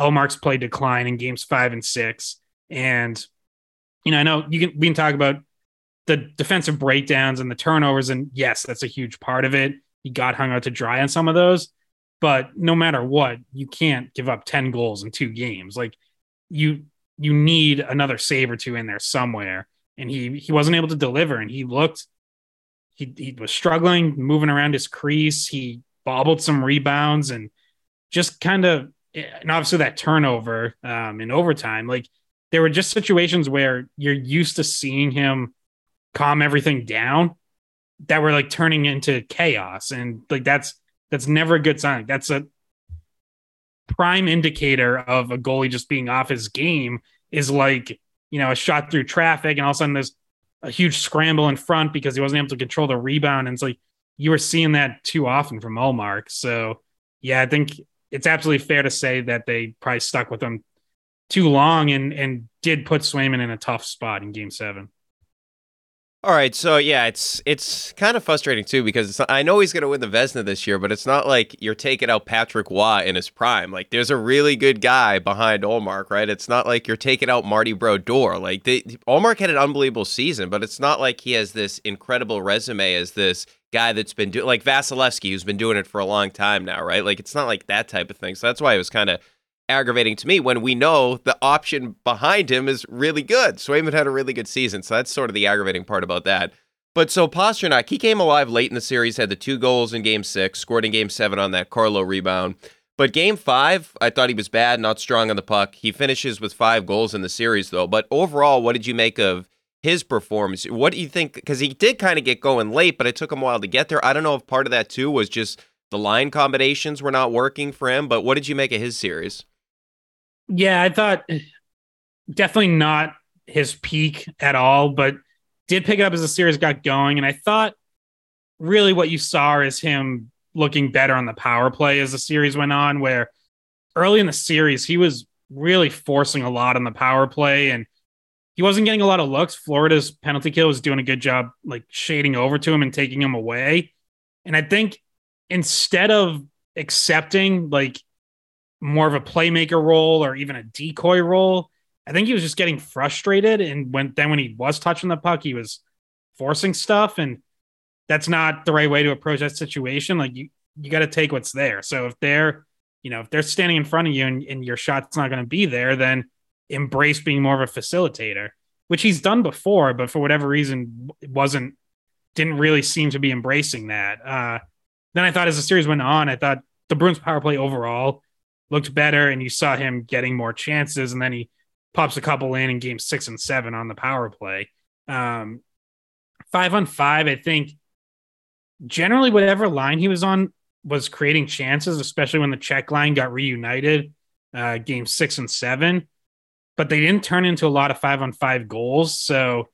Ullmark's play decline in games five and six. And, you know, I know you can, we can talk about the defensive breakdowns and the turnovers. And yes, that's a huge part of it. He got hung out to dry on some of those. But no matter what, you can't give up 10 goals in two games. Like you, you need another save or two in there somewhere. And he, he wasn't able to deliver. And he looked, he, he was struggling moving around his crease. He bobbled some rebounds and just kind of and obviously that turnover um, in overtime like there were just situations where you're used to seeing him calm everything down that were like turning into chaos and like that's that's never a good sign that's a prime indicator of a goalie just being off his game is like you know a shot through traffic and all of a sudden there's a huge scramble in front because he wasn't able to control the rebound and it's like you were seeing that too often from Ullmark. So yeah, I think it's absolutely fair to say that they probably stuck with him too long and and did put Swayman in a tough spot in Game Seven. All right, so yeah, it's it's kind of frustrating too because I know he's going to win the Vezina this year, but it's not like you're taking out Patrick Roy in his prime. Like there's a really good guy behind Ullmark, right? It's not like you're taking out Marty Brodeur. Like they, Ullmark had an unbelievable season, but it's not like he has this incredible resume as this guy that's been doing like Vasilevskiy, who's been doing it for a long time now, right? Like it's not like that type of thing. So that's why it was kind of aggravating to me when we know the option behind him is really good. Swayman had a really good season, so that's sort of the aggravating part about that. But so Pastrnak, he came alive late in the series, had the two goals in game six, scored in game seven on that Carlo rebound. But game five, I thought he was bad, not strong on the puck. He finishes with five goals in the series, though. But overall, what did you make of his performance? What do you think? Because he did kind of get going late, but it took him a while to get there. I don't know if part of that, too, was just the line combinations were not working for him. But what did you make of his series? Yeah, I thought definitely not his peak at all, but did pick it up as the series got going. And I thought really what you saw is him looking better on the power play as the series went on, where early in the series, he was really forcing a lot on the power play and he wasn't getting a lot of looks. Florida's penalty kill was doing a good job, like shading over to him and taking him away. And I think instead of accepting like more of a playmaker role or even a decoy role. I think he was just getting frustrated, and when then when he was touching the puck, he was forcing stuff, and that's not the right way to approach that situation. Like you, you got to take what's there. So if they're, you know, if they're standing in front of you and, and your shot's not going to be there, then embrace being more of a facilitator, which he's done before, but for whatever reason wasn't didn't really seem to be embracing that. Uh, then I thought as the series went on, I thought the Bruins power play overall looked better and you saw him getting more chances and then he pops a couple in in game six and seven on the power play um, five on five i think generally whatever line he was on was creating chances especially when the check line got reunited uh, game six and seven, but they didn't turn into a lot of five on five goals. So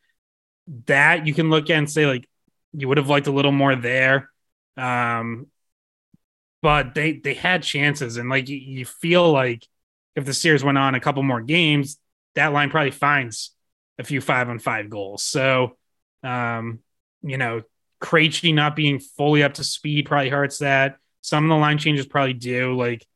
that you can look at and say, like, you would have liked a little more there. Um, but they they had chances, and like you, you feel like if the series went on a couple more games, that line probably finds a few five on five goals. So, um, you know, Krejci not being fully up to speed probably hurts that. Some of the line changes probably do. Like,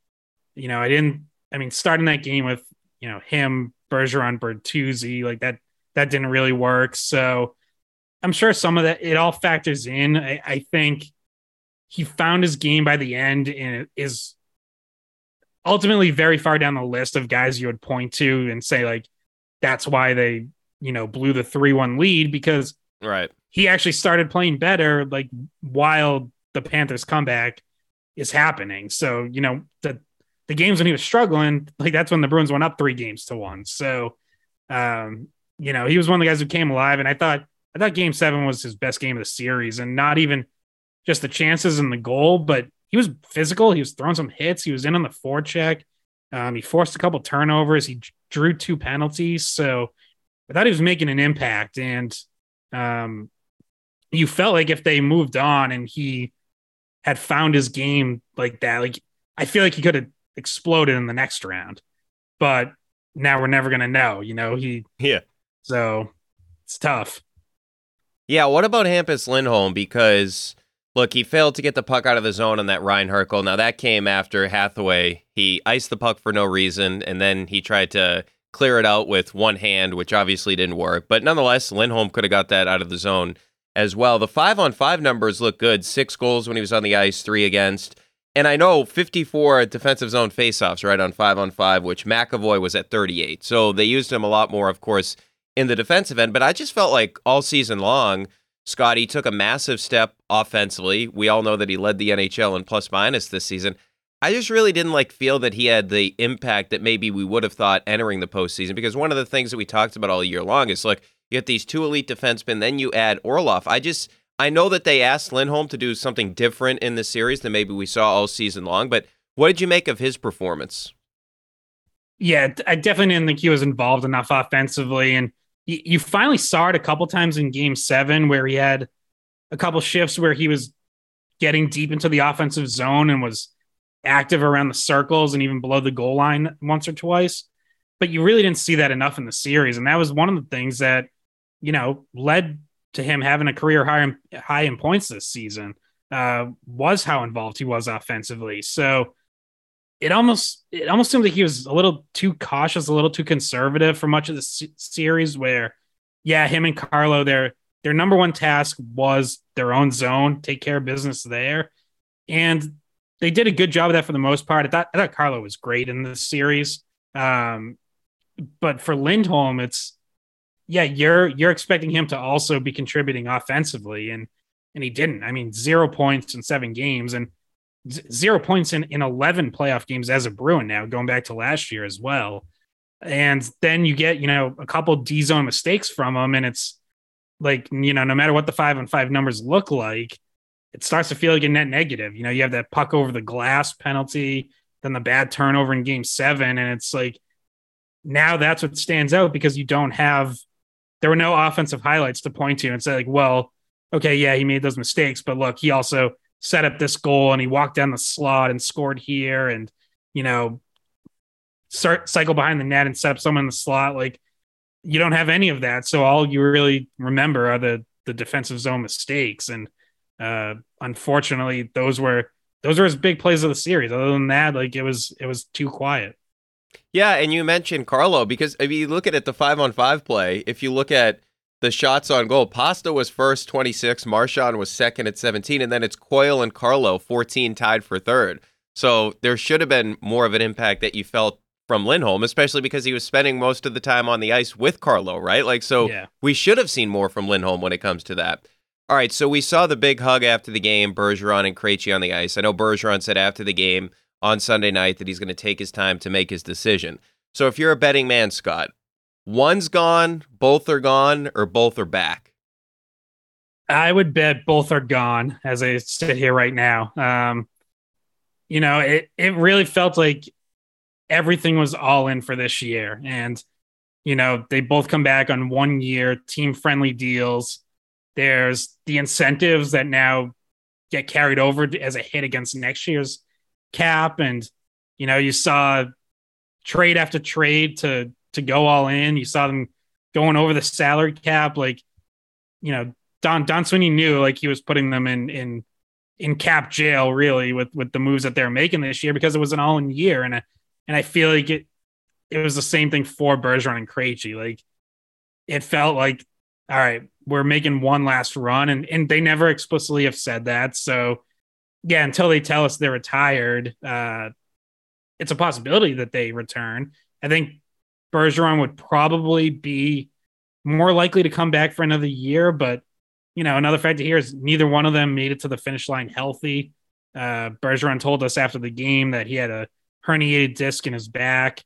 you know, I didn't. I mean, starting that game with you know him, Bergeron, Bertuzzi, like that that didn't really work. So, I'm sure some of that it all factors in. I, I think he found his game by the end and is ultimately very far down the list of guys you would point to and say like that's why they you know blew the 3-1 lead because right. he actually started playing better like while the Panthers comeback is happening. So you know the the games when he was struggling like that's when the Bruins went up 3 games to 1 so um you know he was one of the guys who came alive and I thought I thought game 7 was his best game of the series and not even just the chances and the goal but he was physical. He was throwing some hits. He was in on the forecheck. Um, he forced a couple turnovers. He drew two penalties. So I thought he was making an impact. And um, you felt like if they moved on and he had found his game like that, like I feel like he could have exploded in the next round. But now we're never gonna know. You know he yeah. So it's tough. Yeah. What about Hampus Lindholm? Because Look, he failed to get the puck out of the zone on that Ryan Herkel. Now that came after Hathaway. He iced the puck for no reason, and then he tried to clear it out with one hand, which obviously didn't work. But nonetheless, Lindholm could have got that out of the zone as well. The five on five numbers look good. Six goals when he was on the ice, three against. And I know 54 defensive zone faceoffs, right, on five on five, which McAvoy was at 38. So they used him a lot more, of course, in the defensive end. But I just felt like all season long, Scotty took a massive step offensively. We all know that he led the NHL in plus minus this season. I just really didn't like feel that he had the impact that maybe we would have thought entering the postseason because one of the things that we talked about all year long is look, you get these two elite defensemen, then you add Orlov. I just I know that they asked Lindholm to do something different in the series than maybe we saw all season long, but what did you make of his performance? Yeah, I definitely didn't think he was involved enough offensively and you finally saw it a couple times in game seven where he had a couple shifts where he was getting deep into the offensive zone and was active around the circles and even below the goal line once or twice. But you really didn't see that enough in the series. And that was one of the things that, you know, led to him having a career high in, high in points this season, uh, was how involved he was offensively. So it almost it almost seemed like he was a little too cautious, a little too conservative for much of the series. Where, yeah, him and Carlo, their their number one task was their own zone, take care of business there, and they did a good job of that for the most part. I thought I thought Carlo was great in this series, um, but for Lindholm, it's yeah, you're you're expecting him to also be contributing offensively, and and he didn't. I mean, zero points in seven games, and zero points in, in 11 playoff games as a Bruin now, going back to last year as well. And then you get, you know, a couple D zone mistakes from him. And it's like, you know, no matter what the five on five numbers look like, it starts to feel like a net negative. You know, you have that puck over the glass penalty, then the bad turnover in game seven. And it's like, now that's what stands out because you don't have, there were no offensive highlights to point to and say, like, well, okay, yeah, he made those mistakes, but look, he also set up this goal and he walked down the slot and scored here and you know start cycle behind the net and set up someone in the slot. Like you don't have any of that. So all you really remember are the the defensive zone mistakes. And uh unfortunately those were those were his big plays of the series. Other than that like it was it was too quiet. Yeah. And you mentioned carlo because if you look at it the five on five play if you look at the shots on goal. Pasta was first, 26. Marchand was second at 17. And then it's Coyle and Carlo, 14, tied for third. So there should have been more of an impact that you felt from Lindholm, especially because he was spending most of the time on the ice with Carlo, right? Like, so yeah. we should have seen more from Lindholm when it comes to that. All right, so we saw the big hug after the game, Bergeron and Krejci on the ice. I know Bergeron said after the game on Sunday night that he's going to take his time to make his decision. So if you're a betting man, Scott, one's gone, both are gone, or both are back? I would bet both are gone as I sit here right now. Um, you know, it, it really felt like everything was all in for this year. And, you know, they both come back on one year team friendly deals. There's the incentives that now get carried over as a hit against next year's cap. And, you know, you saw trade after trade to to go all in. You saw them going over the salary cap. Like, you know, Don Don Sweeney knew like he was putting them in in in cap jail really with with the moves that they're making this year because it was an all in year and I, and I feel like it it was the same thing for Bergeron and Krejci like it felt like all right we're making one last run and and they never explicitly have said that so yeah until they tell us they're retired uh it's a possibility that they return I think Bergeron would probably be more likely to come back for another year but you know, another factor here is neither one of them made it to the finish line healthy. Uh, Bergeron told us after the game that he had a herniated disc in his back.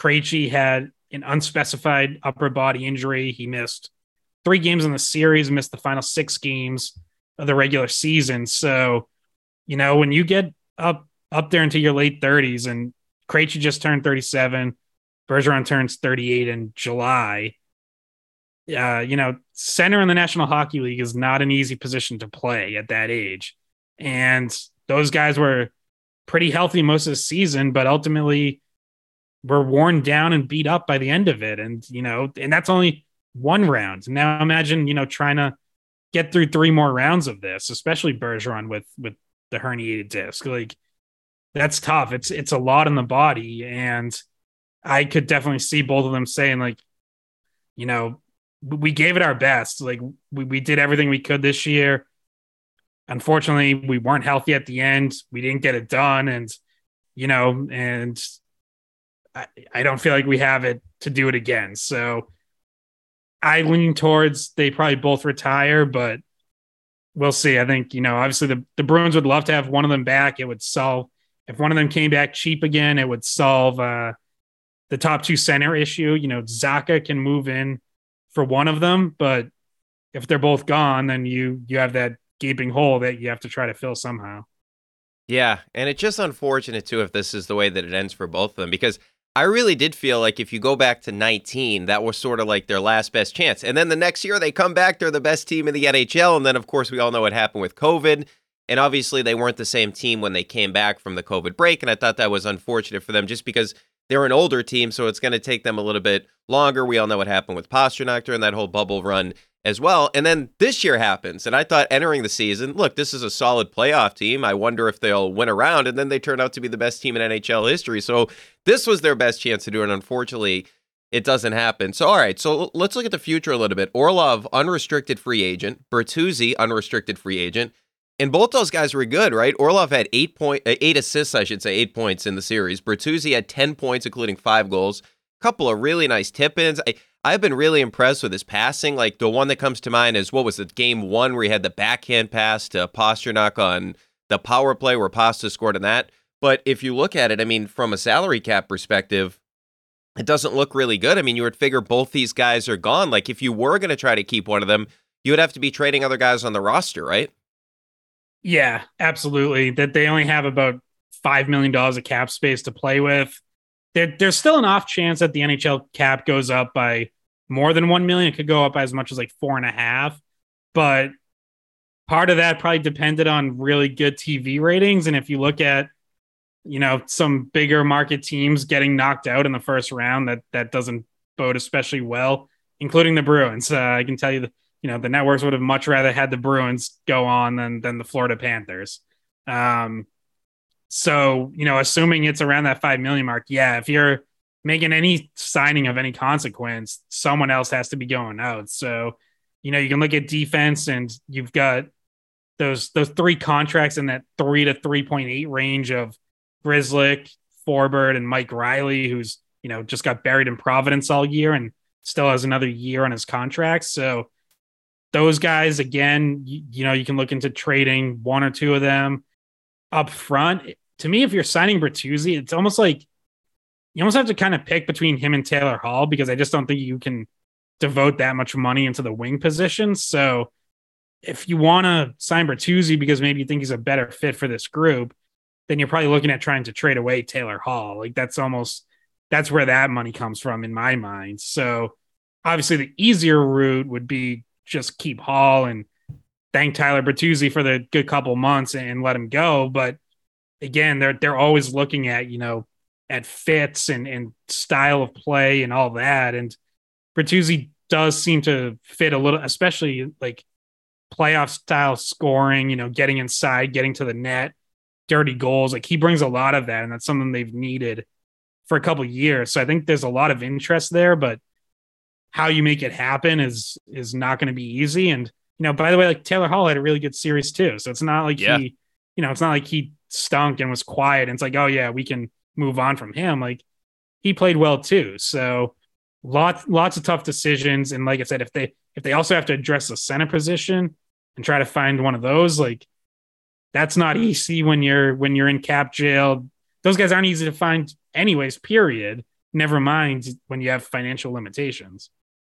Krejci had an unspecified upper body injury. He missed three games in the series, missed the final six games of the regular season. So, you know, when you get up up there into your late 30s, and Krejci just turned 37, Bergeron turns 38 in July uh, you know, center in the National Hockey League is not an easy position to play at that age. And those guys were pretty healthy most of the season, but ultimately were worn down and beat up by the end of it. And, you know, and that's only one round. Now imagine, you know, trying to get through three more rounds of this, especially Bergeron with with the herniated disc. Like that's tough. It's it's a lot in the body. And I could definitely see both of them saying, like, you know, we gave it our best. Like we, we did everything we could this year. Unfortunately, we weren't healthy at the end. We didn't get it done. And, you know, and I, I don't feel like we have it to do it again. So I lean towards they probably both retire, but we'll see. I think, you know, obviously the, the Bruins would love to have one of them back. It would solve, if one of them came back cheap again, it would solve uh, the top two center issue. You know, Zacha can move in for one of them, but if they're both gone, then you you have that gaping hole that you have to try to fill somehow. Yeah, and it's just unfortunate too if this is the way that it ends for both of them because I really did feel like if you go back to 19, that was sort of like their last best chance. And then the next year they come back, they're the best team in the NHL. And then, of course, we all know what happened with COVID. And obviously, they weren't the same team when they came back from the COVID break. And I thought that was unfortunate for them just because they're an older team, so it's going to take them a little bit longer. We all know what happened with Pastrnak during that whole bubble run as well. And then this year happens, and I thought entering the season, look, this is a solid playoff team. I wonder if they'll win around, and then they turn out to be the best team in NHL history. So this was their best chance to do it. Unfortunately, it doesn't happen. So all right, so let's look at the future a little bit. Orlov, unrestricted free agent. Bertuzzi, unrestricted free agent. And both those guys were good, right? Orlov had eight point, uh, eight assists, I should say, eight points in the series. Bertuzzi had ten points, including five goals. A couple of really nice tip-ins. I, I've been really impressed with his passing. Like the one that comes to mind is what was it, game one where he had the backhand pass to Pastrnak on the power play where Pasta scored in that. But if you look at it, I mean, from a salary cap perspective, it doesn't look really good. I mean, you would figure both these guys are gone. Like if you were going to try to keep one of them, you would have to be trading other guys on the roster, right? Yeah, absolutely. That they only have about five million dollars of cap space to play with. There, there's still an off chance that the NHL cap goes up by more than one million. It could go up as much as like four and a half. But part of that probably depended on really good TV ratings. And if you look at, you know, some bigger market teams getting knocked out in the first round, that that doesn't bode especially well, including the Bruins. Uh, I can tell you that you know the networks would have much rather had the Bruins go on than than the Florida Panthers. Um, so you know, assuming it's around that five million mark, yeah, if you're making any signing of any consequence, someone else has to be going out. So you know, you can look at defense, and you've got those those three contracts in that three to three point eight range of Grzelcyk, Forbort, and Mike Reilly, who's you know just got buried in Providence all year and still has another year on his contract. So those guys again you, you, know you can look into trading one or two of them up front to me if you're signing Bertuzzi it's almost like you almost have to kind of pick between him and Taylor Hall because I just don't think you can devote that much money into the wing position so if you want to sign Bertuzzi because maybe you think he's a better fit for this group then you're probably looking at trying to trade away Taylor Hall. Like that's almost that's where that money comes from in my mind. So obviously the easier route would be just keep Hall and thank Tyler Bertuzzi for the good couple months and let him go. But again, they're they're always looking at, you know, at fits and, and style of play and all that. And Bertuzzi does seem to fit a little, especially like playoff style scoring, you know, getting inside, getting to the net, dirty goals. Like he brings a lot of that, and that's something they've needed for a couple years. So I think there's a lot of interest there, but how you make it happen is is not going to be easy. And you know, by the way, like Taylor Hall had a really good series too. So it's not like yeah. he, you know, it's not like he stunk and was quiet. And it's like, oh yeah, we can move on from him. Like he played well too. So lots lots of tough decisions. And like I said, if they if they also have to address the center position and try to find one of those, like that's not easy when you're when you're in cap jail. Those guys aren't easy to find anyways, period. Never mind when you have financial limitations.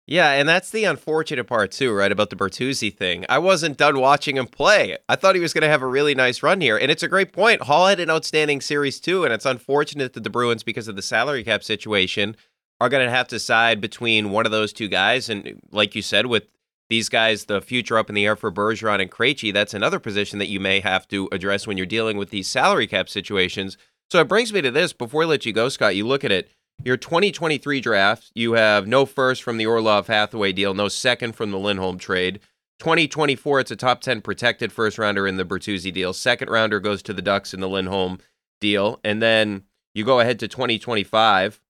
Yeah, and that's the unfortunate part too, right? About the Bertuzzi thing. I wasn't done watching him play. I thought he was going to have a really nice run here, and it's a great point. Hall had an outstanding series too, and it's unfortunate that the Bruins, because of the salary cap situation, are going to have to side between one of those two guys. And like you said, with these guys, the future up in the air for Bergeron and Krejci, that's another position that you may have to address when you're dealing with these salary cap situations. So it brings me to this. Before I let you go, Scott, you look at it your 2023 draft, you have no first from the Orlov Hathaway deal, no second from the Lindholm trade. 2024, it's a top 10 protected first rounder in the Bertuzzi deal. Second rounder goes to the Ducks in the Lindholm deal. And then you go ahead to 2025.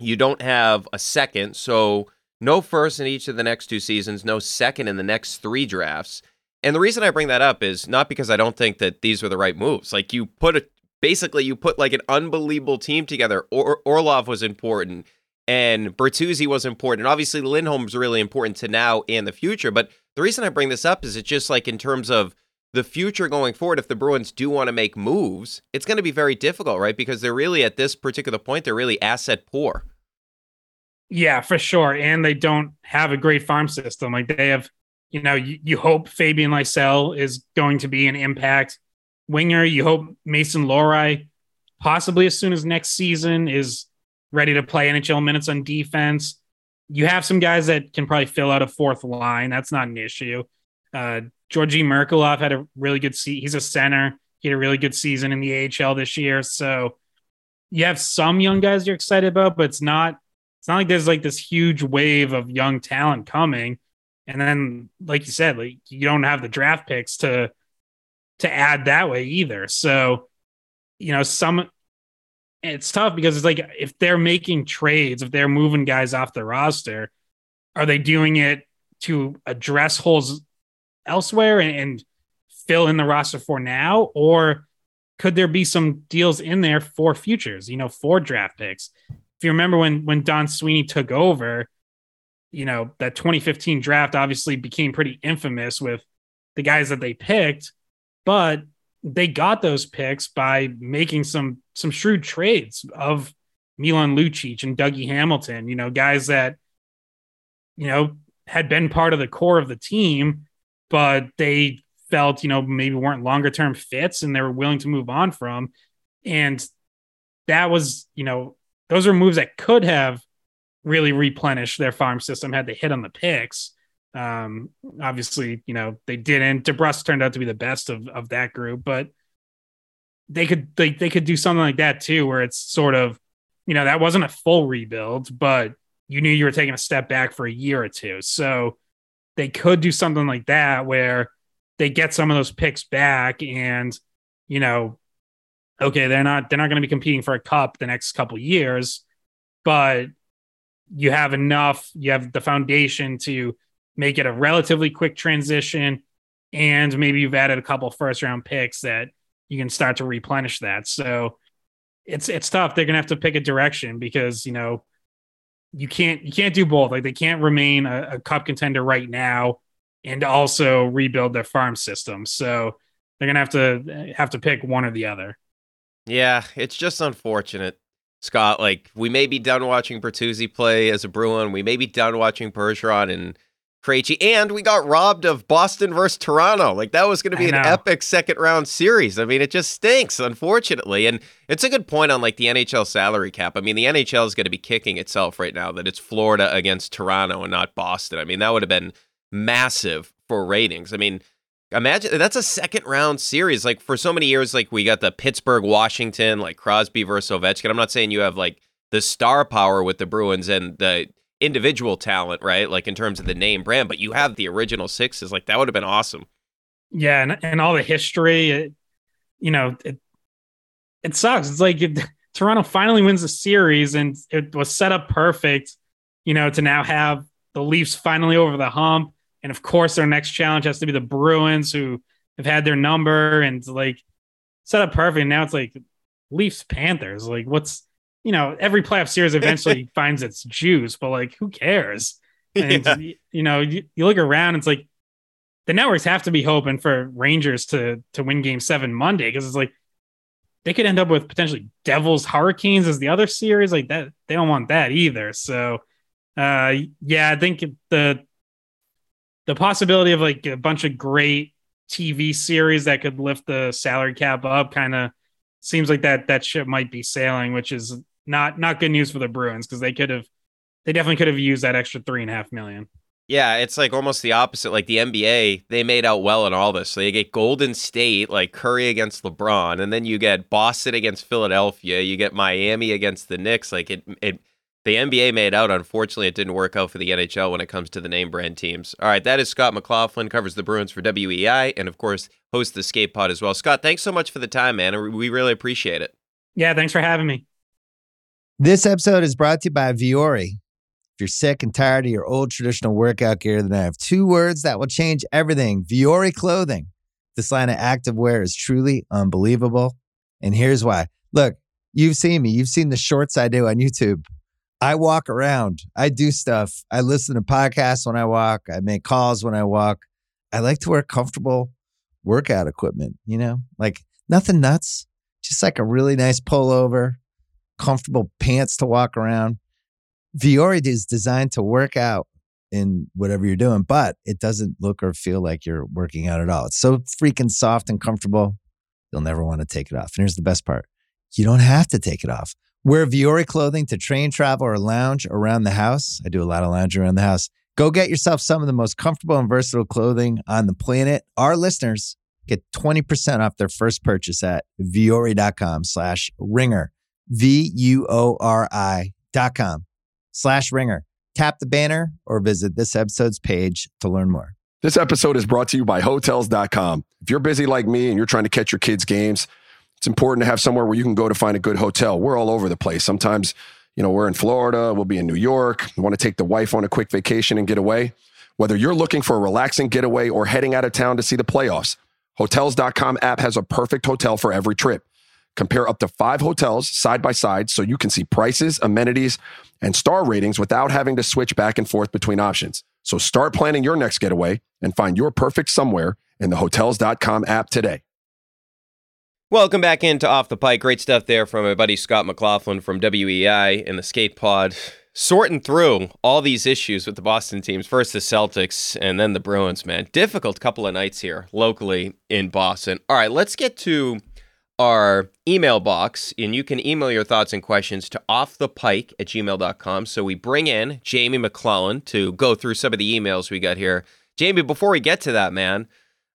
You don't have a second. So no first in each of the next two seasons, no second in the next three drafts. And the reason I bring that up is not because I don't think that these were the right moves. Like you put a basically you put like an unbelievable team together. Or- Orlov was important and Bertuzzi was important. And Obviously, Lindholm's really important to now and the future. But the reason I bring this up is it's just like in terms of the future going forward, if the Bruins do want to make moves, it's going to be very difficult, right? Because they're really at this particular point, they're really asset poor. Yeah, for sure. And they don't have a great farm system. Like they have, you know, you, you hope Fabian Lysell is going to be an impact winger. You hope Mason Lohrei, possibly as soon as next season, is ready to play NHL minutes on defense. You have some guys that can probably fill out a fourth line. That's not an issue. Uh, Georgi Merkulov had a really good season. He's a center. He had a really good season in the AHL this year. So you have some young guys you're excited about, but it's not it's not like there's like this huge wave of young talent coming. And then, like you said, like you don't have the draft picks to to add that way either. So, you know, some it's tough because it's like if they're making trades, if they're moving guys off the roster, are they doing it to address holes elsewhere and, and fill in the roster for now? Or could there be some deals in there for futures, you know, for draft picks? If you remember when when Don Sweeney took over, you know, that 2015 draft obviously became pretty infamous with the guys that they picked but they got those picks by making some some shrewd trades of Milan Lucic and Dougie Hamilton, you know, guys that you know had been part of the core of the team, but they felt, you know, maybe weren't longer term fits and they were willing to move on from. And that was, you know, those are moves that could have really replenished their farm system had they hit on the picks. Um, obviously, you know, they didn't. DeBrusk turned out to be the best of, of that group, but they could they, they could do something like that too, where it's sort of, you know, that wasn't a full rebuild, but you knew you were taking a step back for a year or two. So they could do something like that where they get some of those picks back and, you know, okay, they're not they're not going to be competing for a cup the next couple years, but you have enough, you have the foundation to make it a relatively quick transition, and maybe you've added a couple first round picks that you can start to replenish that. So it's it's tough. They're gonna have to pick a direction because you know you can't you can't do both. Like they can't remain a, a cup contender right now and also rebuild their farm system. So they're gonna have to have to pick one or the other. Yeah, it's just unfortunate. Scott, like we may be done watching Bertuzzi play as a Bruin. We may be done watching Bergeron and Krejci. And we got robbed of Boston versus Toronto. Like that was going to be an epic second round series. I mean, it just stinks, unfortunately. And it's a good point on like the NHL salary cap. I mean, the NHL is going to be kicking itself right now that it's Florida against Toronto and not Boston. I mean, that would have been massive for ratings. I mean, imagine that's a second round series. Like for so many years, like we got the Pittsburgh, Washington, like Crosby versus Ovechkin. I'm not saying you have like the star power with the Bruins and the individual talent, right? Like in terms of the name brand, but you have the original sixes. Like that would have been awesome. Yeah, and, and all the history, it, you know, it it sucks. It's like it, Toronto finally wins the series, and it was set up perfect, you know, to now have the Leafs finally over the hump, and of course their next challenge has to be the Bruins, who have had their number, and like set up perfect. And now it's like Leafs Panthers. Like, what's you know, every playoff series eventually finds its juice, but like, who cares? And Yeah. you know, you, you look around, it's like the networks have to be hoping for Rangers to to win Game Seven Monday because it's like they could end up with potentially Devils Hurricanes as the other series. Like that, they don't want that either. So, uh, yeah, I think the the possibility of like a bunch of great TV series that could lift the salary cap up kind of seems like that that ship might be sailing, which is not not good news for the Bruins because they could have they definitely could have used that extra three and a half million. Yeah, it's like almost the opposite. Like the NBA, they made out well in all this. So you get Golden State, like Curry against LeBron, and then you get Boston against Philadelphia. You get Miami against the Knicks. Like it, it, the NBA made out. Unfortunately, it didn't work out for the NHL when it comes to the name brand teams. All right, that is Scott McLaughlin, covers the Bruins for WEEI, and of course hosts the Skate Pod as well. Scott, thanks so much for the time, man. We really appreciate it. Yeah, thanks for having me. This episode is brought to you by Vuori. If you're sick and tired of your old traditional workout gear, then I have two words that will change everything Vuori clothing. This line of activewear is truly unbelievable. And here's why. Look, you've seen me, you've seen the shorts I do on YouTube. I walk around, I do stuff. I listen to podcasts when I walk, I make calls when I walk. I like to wear comfortable workout equipment, you know, like nothing nuts, just like a really nice pullover, comfortable pants to walk around. Vuori is designed to work out in whatever you're doing, but it doesn't look or feel like you're working out at all. It's so freaking soft and comfortable. You'll never want to take it off. And here's the best part you don't have to take it off. Wear Vuori clothing to train, travel, or lounge around the house. I do a lot of lounge around the house. Go get yourself some of the most comfortable and versatile clothing on the planet. Our listeners get 20% off their first purchase at vuori.com slash ringer. V-U-O-R-I dot com slash ringer. Tap the banner or visit this episode's page to learn more. This episode is brought to you by Hotels.com. If you're busy like me and you're trying to catch your kids' games, it's important to have somewhere where you can go to find a good hotel. We're all over the place. Sometimes, you know, we're in Florida, we'll be in New York, we want to take the wife on a quick vacation and get away. Whether you're looking for a relaxing getaway or heading out of town to see the playoffs, Hotels.com app has a perfect hotel for every trip. Compare up to five hotels side by side so you can see prices, amenities, and star ratings without having to switch back and forth between options. So start planning your next getaway and find your perfect somewhere in the Hotels.com app today. Welcome back into Off the Pike. Great stuff there from my buddy Scott McLaughlin from WEEI and the Skate Pod. Sorting through all these issues with the Boston teams. First the Celtics and then the Bruins, man. Difficult couple of nights here locally in Boston. All right, let's get to our email box, and you can email your thoughts and questions to offthepike at gmail.com. So we bring in Jamie McClellan to go through some of the emails we got here. Jamie, before we get to that, man,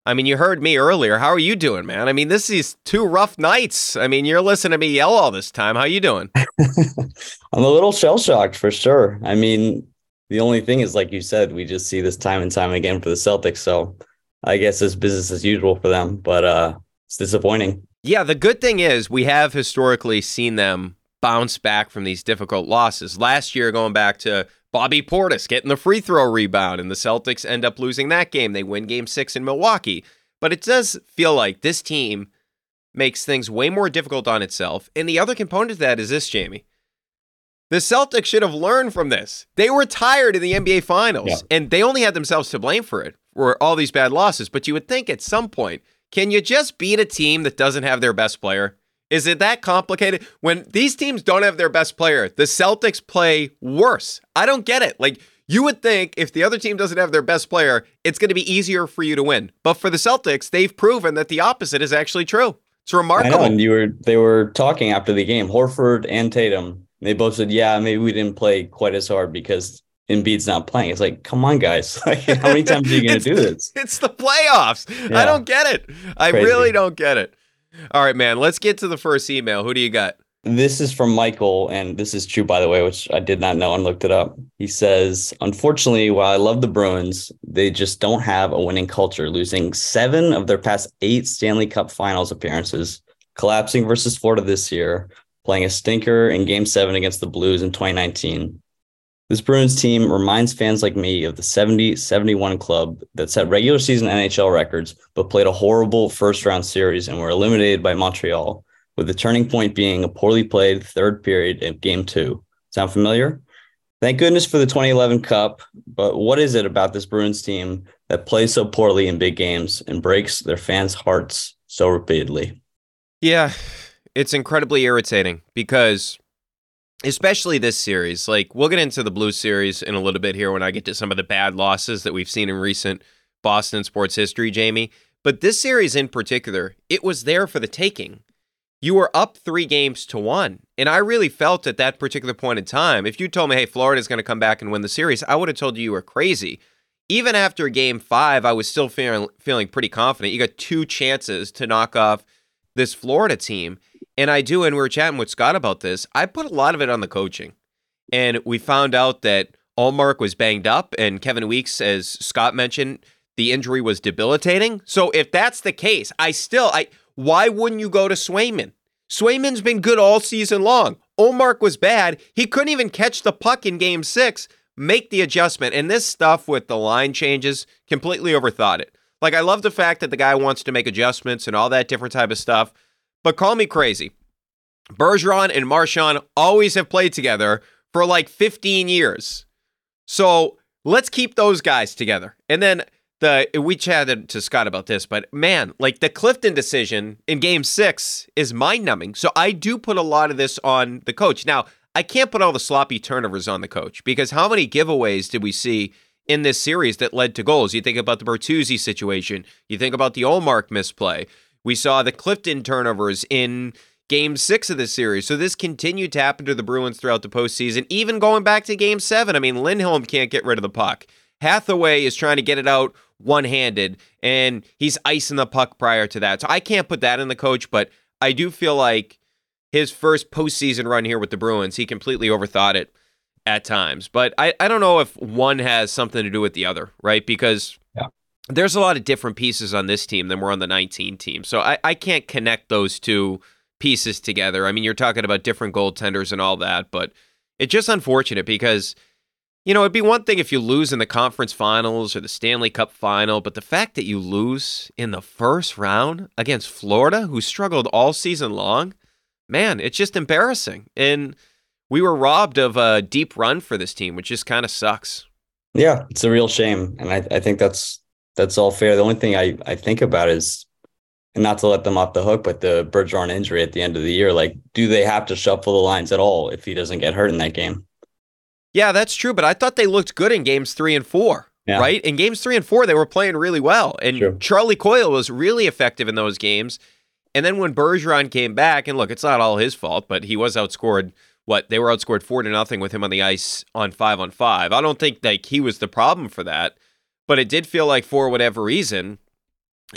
I mean, you heard me earlier. How are you doing, man? I mean, this is two rough nights. I mean, you're listening to me yell all this time. How you doing? I'm a little shell shocked for sure. I mean, the only thing is, like you said, we just see this time and time again for the Celtics. So I guess it's business as usual for them, but uh, it's disappointing. Yeah, the good thing is we have historically seen them bounce back from these difficult losses. Last year, going back to Bobby Portis getting the free throw rebound, and the Celtics end up losing that game. They win game six in Milwaukee. But it does feel like this team makes things way more difficult on itself. And the other component of that is this, Jamie. The Celtics should have learned from this. They were tired in the NBA Finals, Yeah. and they only had themselves to blame for it, for all these bad losses. But you would think at some point, can you just beat a team that doesn't have their best player? Is it that complicated? When these teams don't have their best player, the Celtics play worse. I don't get it. Like, You would think if the other team doesn't have their best player, it's going to be easier for you to win. But for the Celtics, they've proven that the opposite is actually true. It's remarkable. I know, and you were they were talking after the game, Horford and Tatum. They both said, "Yeah, maybe we didn't play quite as hard because Embiid's not playing." It's like, come on, guys! Like, how many times are you going to do this? It's the playoffs. Yeah. I don't get it. I Crazy. really don't get it. All right, man. Let's get to the first email. Who do you got? This is from Michael, and this is true, by the way, which I did not know and looked it up. He says, Unfortunately, while I love the Bruins, they just don't have a winning culture, losing seven of their past eight Stanley Cup finals appearances, collapsing versus Florida this year, playing a stinker in game seven against the Blues in 2019. This Bruins team reminds fans like me of the 70 71 club that set regular season NHL records, but played a horrible first round series and were eliminated by Montreal with the turning point being a poorly played third period of game two. Sound familiar? Thank goodness for the 2011 Cup, but what is it about this Bruins team that plays so poorly in big games and breaks their fans' hearts so repeatedly? Yeah, it's incredibly irritating because especially this series, like we'll get into the Blue series in a little bit here when I get to some of the bad losses that we've seen in recent Boston sports history, Jamie. But this series in particular, it was there for the taking you were up three games to one. And I really felt at that particular point in time, if you told me, hey, Florida's going to come back and win the series, I would have told you you were crazy. Even after game five, I was still feeling, feeling pretty confident. You got two chances to knock off this Florida team. And I do, and we were chatting with Scott about this. I put a lot of it on the coaching. And we found out that Ullmark was banged up, and Kevin Weekes, as Scott mentioned, the injury was debilitating. So if that's the case, I still I why wouldn't you go to Swayman? Swayman's been good all season long. Ullmark was bad. He couldn't even catch the puck in game six. Make the adjustment. And this stuff with the line changes, completely overthought it. Like, I love the fact that the guy wants to make adjustments and all that different type of stuff, but call me crazy. Bergeron and Marchand always have played together for like 15 years. So let's keep those guys together. And then the we chatted to Scott about this, but man, like the Clifton decision in game six is mind numbing. So I do put a lot of this on the coach. Now, I can't put all the sloppy turnovers on the coach because how many giveaways did we see in this series that led to goals? You think about the Bertuzzi situation, you think about the Ullmark misplay. We saw the Clifton turnovers in game six of the series. So this continued to happen to the Bruins throughout the postseason, even going back to game seven. I mean, Lindholm can't get rid of the puck. Hathaway is trying to get it out one handed, and he's icing the puck prior to that. So I can't put that in the coach, but I do feel like his first postseason run here with the Bruins, he completely overthought it at times. But I, I don't know if one has something to do with the other, right? Because. There's a lot of different pieces on this team than we're on the 19 team. So I, I can't connect those two pieces together. I mean, you're talking about different goaltenders and all that, but it's just unfortunate because – you know, it'd be one thing if you lose in the conference finals or the Stanley Cup final, but the fact that you lose in the first round against Florida, who struggled all season long, man, it's just embarrassing. And we were robbed of a deep run for this team, which just kind of sucks. Yeah, it's a real shame. And I, I think that's that's all fair. The only thing I, I think about is and not to let them off the hook, but the Bergeron injury at the end of the year, like, do they have to shuffle the lines at all if he doesn't get hurt in that game? Yeah, that's true. But I thought they looked good in games three and four. Yeah. Right? In games three and four, they were playing really well. And true. Charlie Coyle was really effective in those games. And then when Bergeron came back, and look, it's not all his fault, but he was outscored. What they were outscored four to nothing with him on the ice on five on five. I don't think like he was the problem for that, but it did feel like for whatever reason,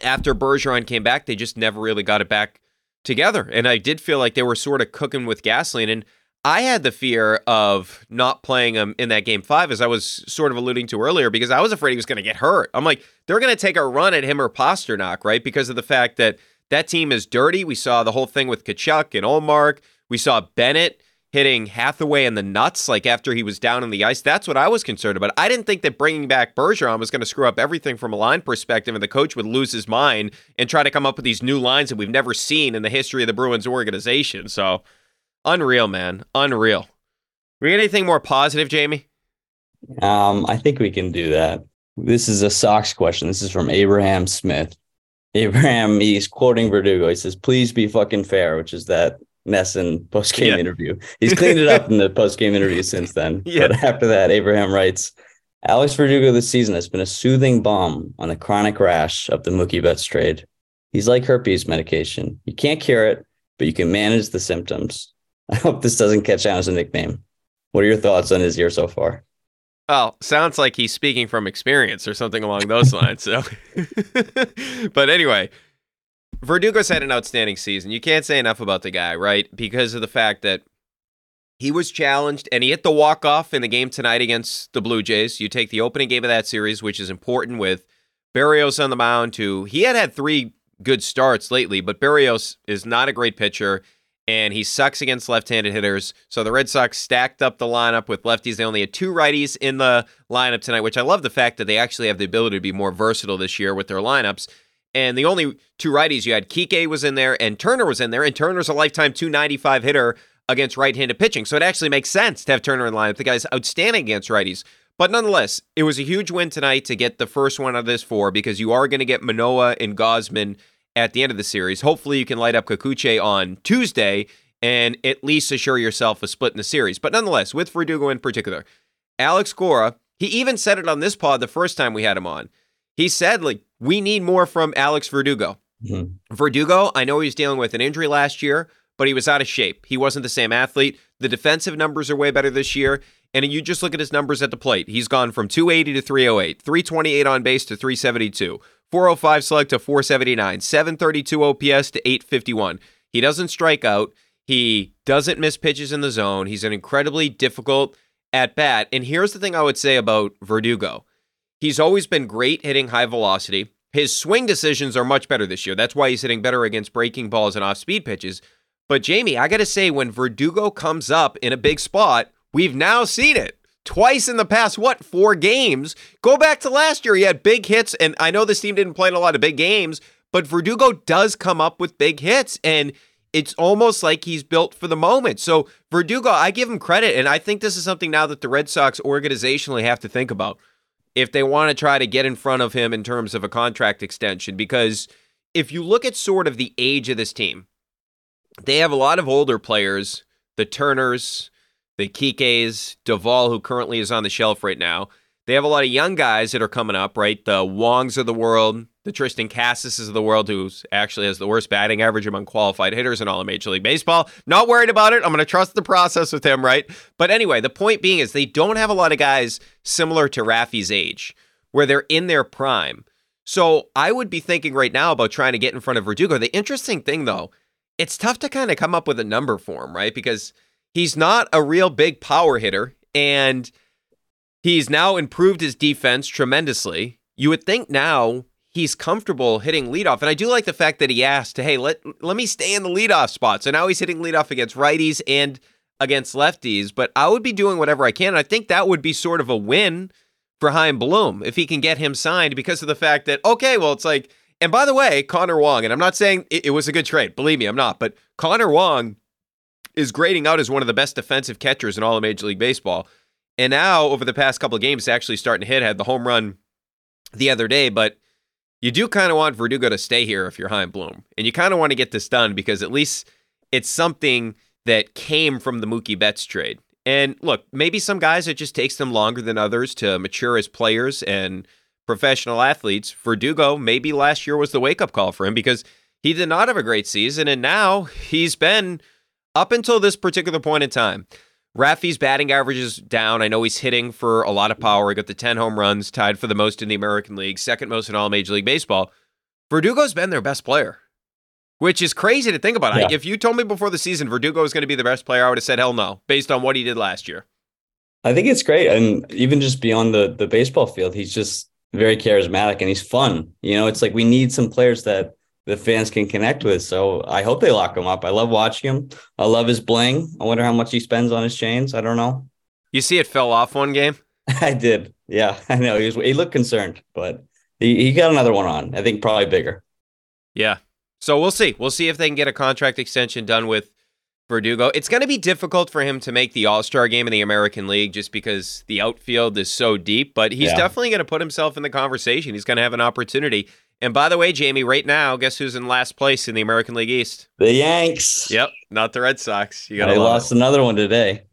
after Bergeron came back, they just never really got it back together. And I did feel like they were sort of cooking with gasoline. And I had the fear of not playing him in that game five, as I was sort of alluding to earlier, because I was afraid he was going to get hurt. I'm like, they're going to take a run at him or Pastrnak, right? Because of the fact that that team is dirty. We saw the whole thing with Tkachuk and Ullmark. We saw Bennett hitting Hathaway in the nuts, like after he was down in the ice. That's what I was concerned about. I didn't think that bringing back Bergeron was going to screw up everything from a line perspective, and the coach would lose his mind and try to come up with these new lines that we've never seen in the history of the Bruins organization. So Unreal, man. Unreal. We got anything more positive, Jamie? Um, I think we can do that. This is a Sox question. This is from Abraham Smith. Abraham, he's quoting Verdugo. He says, please be fucking fair, which is that NESN post game yeah. interview. He's cleaned it up in the post game interview since then. Yeah. But after that, Abraham writes, Alex Verdugo this season has been a soothing balm on the chronic rash of the Mookie Betts trade. He's like herpes medication. You can't cure it, but you can manage the symptoms. I hope this doesn't catch on as a nickname. What are your thoughts on his year so far? Oh, sounds like he's speaking from experience or something along those lines. So, but anyway, Verdugo's had an outstanding season. You can't say enough about the guy, right? Because of the fact that he was challenged and he hit the walk off in the game tonight against the Blue Jays. You take the opening game of that series, which is important with Berrios on the mound. Who he had had three good starts lately, but Berrios is not a great pitcher and he sucks against left-handed hitters. So the Red Sox stacked up the lineup with lefties. They only had two righties in the lineup tonight, which I love the fact that they actually have the ability to be more versatile this year with their lineups. And the only two righties you had, Kike was in there and Turner was in there, and Turner's a lifetime 295 hitter against right-handed pitching. So it actually makes sense to have Turner in lineup. The guy's outstanding against righties. But nonetheless, it was a huge win tonight to get the first one out of this four because you are going to get Manoah and Gausman at the end of the series. Hopefully, you can light up Kikuchi on Tuesday and at least assure yourself a split in the series. But nonetheless, with Verdugo in particular, Alex Cora, he even said it on this pod the first time we had him on. He said, like, we need more from Alex Verdugo. Mm-hmm. Verdugo, I know he was dealing with an injury last year, but he was out of shape. He wasn't the same athlete. The defensive numbers are way better this year. And you just look at his numbers at the plate. He's gone from 280 to 308, 328 on base to 372, 405 slug to 479, 732 OPS to 851. He doesn't strike out. He doesn't miss pitches in the zone. He's an incredibly difficult at bat. And here's the thing I would say about Verdugo he's always been great hitting high velocity. His swing decisions are much better this year. That's why he's hitting better against breaking balls and off speed pitches. But Jamie, I got to say, when Verdugo comes up in a big spot, we've now seen it twice in the past, what, four games? Go back to last year. He had big hits, and I know this team didn't play in a lot of big games, but Verdugo does come up with big hits, and it's almost like he's built for the moment. So, Verdugo, I give him credit, and I think this is something now that the Red Sox organizationally have to think about if they want to try to get in front of him in terms of a contract extension, because if you look at sort of the age of this team, they have a lot of older players, the Turners, the Kikes, Duvall, who currently is on the shelf right now. They have a lot of young guys that are coming up, right? The Wongs of the world, the Triston Casas of the world, who actually has the worst batting average among qualified hitters in all of Major League Baseball. Not worried about it. I'm going to trust the process with him, right? But anyway, the point being is they don't have a lot of guys similar to Rafi's age, where they're in their prime. So I would be thinking right now about trying to get in front of Verdugo. The interesting thing, though, it's tough to kind of come up with a number for him, right? Because he's not a real big power hitter and he's now improved his defense tremendously. You would think now he's comfortable hitting leadoff. And I do like the fact that he asked, hey, let, let me stay in the leadoff spot. So now he's hitting leadoff against righties and against lefties. But I would be doing whatever I can. I think that would be sort of a win for Chaim Bloom if he can get him signed because of the fact that, okay, well, it's like, and by the way, Connor Wong, and I'm not saying it, it, was a good trade. Believe me, I'm not. But Connor Wong is grading out as one of the best defensive catchers in all of Major League Baseball. And now, over the past couple of games, actually starting to hit. Had the home run the other day, but you do kind of want Verdugo to stay here if you're Chaim Bloom, and you kind of want to get this done because at least it's something that came from the Mookie Betts trade. And look, maybe some guys it just takes them longer than others to mature as players and professional athletes. Verdugo, maybe last year was the wake up call for him because he did not have a great season. And now he's been, up until this particular point in time, Rafi's batting average is down. I know he's hitting for a lot of power. He got the 10 home runs, tied for the most in the American League, second most in all Major League Baseball. Verdugo's been their best player, which is crazy to think about. Yeah. If you told me before the season Verdugo was going to be the best player, I would have said hell no, based on what he did last year. I think it's great. And even just beyond the, the baseball field, he's just very charismatic and he's fun. You know, it's like we need some players that the fans can connect with. So I hope they lock him up. I love watching him. I love his bling. I wonder how much he spends on his chains. I don't know. You see, it fell off one game. I did. Yeah, I know. He was. He looked concerned, but he, he got another one on. I think probably bigger. Yeah. So we'll see. We'll see if they can get a contract extension done with Verdugo. It's going to be difficult for him to make the All Star game in the American League just because the outfield is so deep, but he's yeah. definitely going to put himself in the conversation. He's going to have an opportunity. And by the way, Jamie, right now, guess who's in last place in the American League East? The Yanks. Yep, not the Red Sox. You got. They lost it. another one today.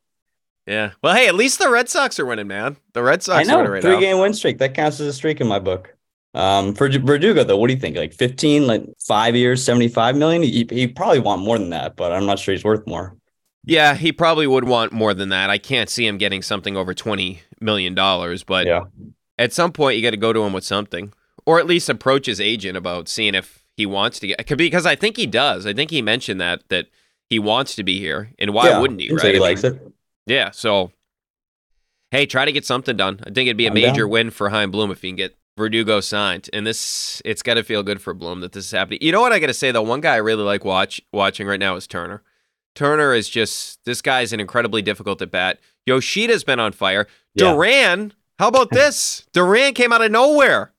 Yeah. Well, hey, at least the Red Sox are winning, man. The Red Sox are know winning right three now. game win streak that counts as a streak in my book. Um, for Verdugo though, what do you think? Like fifteen, like five years, seventy five million. He, he probably want more than that, but I'm not sure he's worth more. Yeah, he probably would want more than that. I can't see him getting something over twenty million dollars, but Yeah. at some point you got to go to him with something, or at least approach his agent about seeing if he wants to get. Because I think he does. I think he mentioned that that he wants to be here, and why Yeah, wouldn't he? Right? He I likes mean, it. Yeah. So, hey, try to get something done. I think it'd be a I'm major down. win for Chaim Bloom if he can get Verdugo signed. And this, it's got to feel good for Bloom that this is happening. You know what I got to say though? One guy I really like watch watching right now is Turner. Turner is just this guy's an incredibly difficult at bat. Yoshida's been on fire. Yeah. Duran, how about this? Duran came out of nowhere.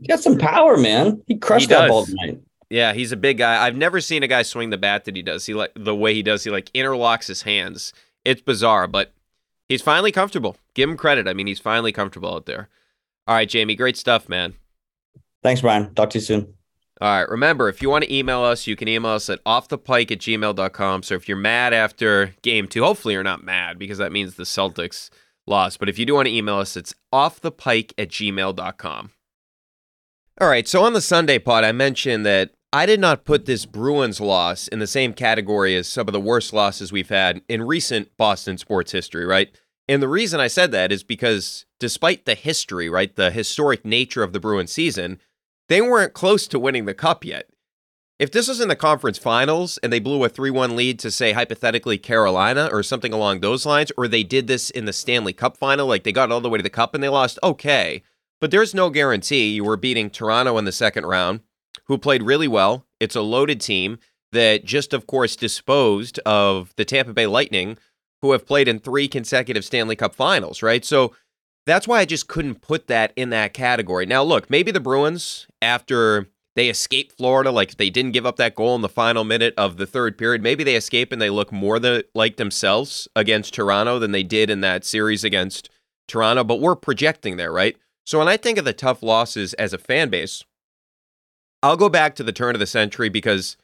He got some power, man. He crushed He that does. ball tonight. Yeah, he's a big guy. I've never seen a guy swing the bat that he does. He like the way he does. He like interlocks his hands. It's bizarre, but he's finally comfortable. Give him credit. I mean, he's finally comfortable out there. All right, Jamie, great stuff, man. Thanks, Brian. Talk to you soon. All right, remember, if you want to email us, you can email us at offthepike at gmail.com. So if you're mad after game two, hopefully you're not mad because that means the Celtics lost. But if you do want to email us, it's offthepike at gmail.com. All right, so on the Sunday pod, I mentioned that I did not put this Bruins loss in the same category as some of the worst losses we've had in recent Boston sports history, right? And the reason I said that is because despite the history, right, the historic nature of the Bruins season, they weren't close to winning the cup yet. If this was in the conference finals and they blew a 3 1 lead to, say, hypothetically Carolina or something along those lines, or they did this in the Stanley Cup final, like they got all the way to the cup and they lost, okay. But there's no guarantee you were beating Toronto in the second round, who played really well. It's a loaded team that just, of course, disposed of the Tampa Bay Lightning, who have played in three consecutive Stanley Cup finals, right? So that's why I just couldn't put that in that category. Now, look, maybe the Bruins, after they escaped Florida, like they didn't give up that goal in the final minute of the third period, maybe they escape and they look more the, like themselves against Toronto than they did in that series against Toronto. But we're projecting there, right? So when I think of the tough losses as a fan base, I'll go back to the turn of the century because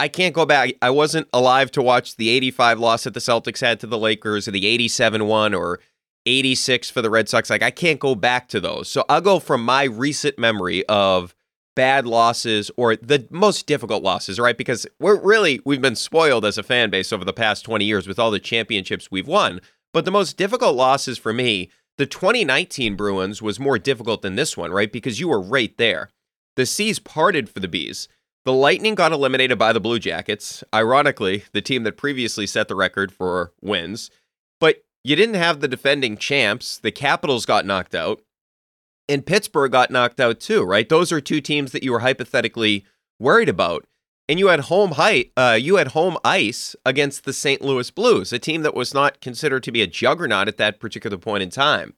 I can't go back. I wasn't alive to watch the 85 loss that the Celtics had to the Lakers or the 87 one or 86 for the Red Sox. Like, I can't go back to those. So I'll go from my recent memory of bad losses or the most difficult losses, right? Because we're really, we've been spoiled as a fan base over the past 20 years with all the championships we've won. But the most difficult losses for me, the 2019 Bruins was more difficult than this one, right? Because you were right there. The seas parted for the Bees. The Lightning got eliminated by the Blue Jackets, ironically, the team that previously set the record for wins. But you didn't have the defending champs. The Capitals got knocked out, and Pittsburgh got knocked out too, right? Those are two teams that you were hypothetically worried about. And you had home height, uh, you had home ice against the St. Louis Blues, a team that was not considered to be a juggernaut at that particular point in time.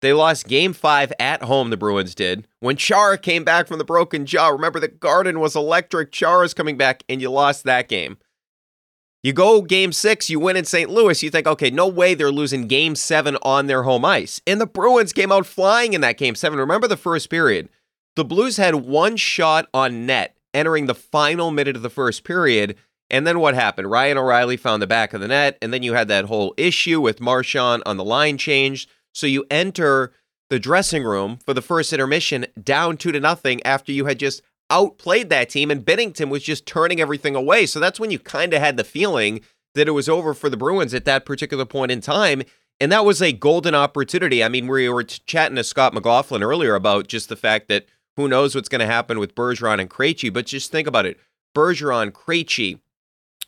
They lost game five at home, the Bruins did. When Chara came back from the broken jaw, remember the garden was electric. Chara's coming back, and you lost that game. You go game six, you win in St. Louis. You think, okay, no way they're losing game seven on their home ice. And the Bruins came out flying in that game seven. Remember the first period? The Blues had one shot on net entering the final minute of the first period. And then what happened? Ryan O'Reilly found the back of the net. And then you had that whole issue with Marchand on the line change. So you enter the dressing room for the first intermission down two to nothing after you had just outplayed that team and Binnington was just turning everything away. So that's when you kind of had the feeling that it was over for the Bruins at that particular point in time. And that was a golden opportunity. I mean, we were chatting to Scott McLaughlin earlier about just the fact that who knows what's going to happen with Bergeron and Krejci, but just think about it. Bergeron, Krejci,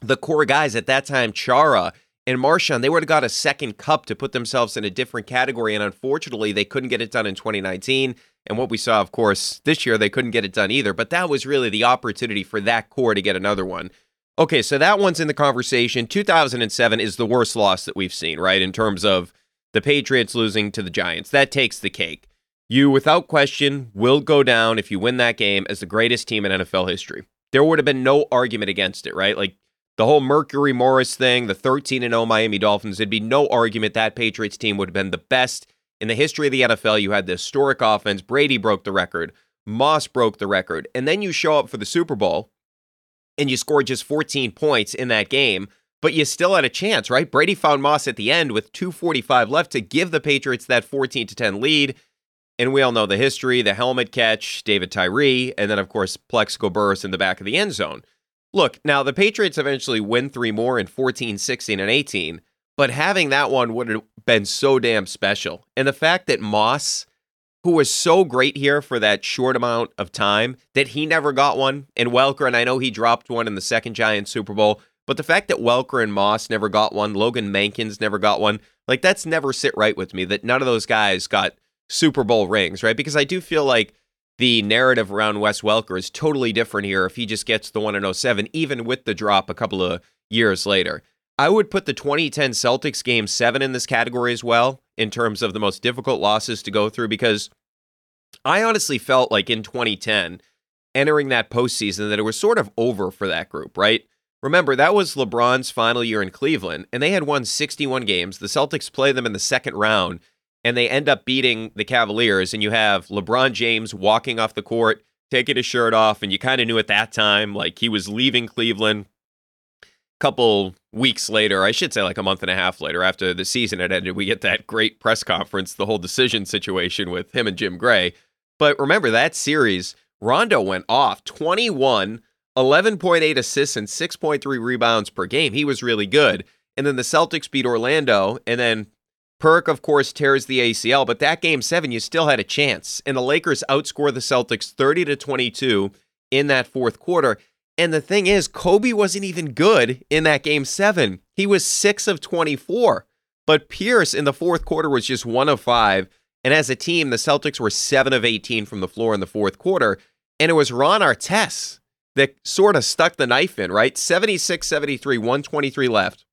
the core guys at that time, Chara, and Marchand, they would have got a second cup to put themselves in a different category. And unfortunately, they couldn't get it done in 2019. And what we saw, of course, this year, they couldn't get it done either. But that was really the opportunity for that core to get another one. Okay, so that one's in the conversation. 2007 is the worst loss that we've seen, right? In terms of the Patriots losing to the Giants. That takes the cake. You, without question, will go down if you win that game as the greatest team in NFL history. There would have been no argument against it, right? Like, the whole Mercury Morris thing, the 13 and 0 Miami Dolphins, there'd be no argument that Patriots team would have been the best in the history of the NFL. You had the historic offense. Brady broke the record. Moss broke the record. And then you show up for the Super Bowl and you score just 14 points in that game. but you still had a chance, right? Brady found Moss at the end with 245 left to give the Patriots that 14 to 10 lead. And we all know the history, the helmet catch, David Tyree, and then of course Plaxico Burress in the back of the end zone. Look, now the Patriots eventually win three more in 14, 16, and 18, but having that one would have been so damn special. And the fact that Moss, who was so great here for that short amount of time, that he never got one, and Welker, and I know he dropped one in the second Giants Super Bowl, but the fact that Welker and Moss never got one, Logan Mankins never got one, like that's never sit right with me that none of those guys got Super Bowl rings, right? Because I do feel like the narrative around Wes Welker is totally different here if he just gets the one in 07, even with the drop a couple of years later. I would put the 2010 Celtics game seven in this category as well, in terms of the most difficult losses to go through, because I honestly felt like in 2010, entering that postseason, that it was sort of over for that group, right? Remember, that was LeBron's final year in Cleveland, and they had won 61 games. The Celtics play them in the second round, and they end up beating the Cavaliers. And you have LeBron James walking off the court, taking his shirt off, and you kind of knew at that time, like he was leaving Cleveland. A couple weeks later, I should say like a month and a half later, after the season had ended, we get that great press conference, the whole decision situation with him and Jim Gray. But remember that series, Rondo went off 21 11.8 assists and 6.3 rebounds per game. He was really good. And then the Celtics beat Orlando, and then Perk, of course, tears the ACL. But that game seven, you still had a chance. And the Lakers outscore the Celtics 30 to 22 in that fourth quarter. And the thing is, Kobe wasn't even good in that game seven. He was six of 24. But Pierce in the fourth quarter was just one of five. And as a team, the Celtics were seven of 18 from the floor in the fourth quarter. And it was Ron Artest that sort of stuck the knife in, right? 76 73, 123 left.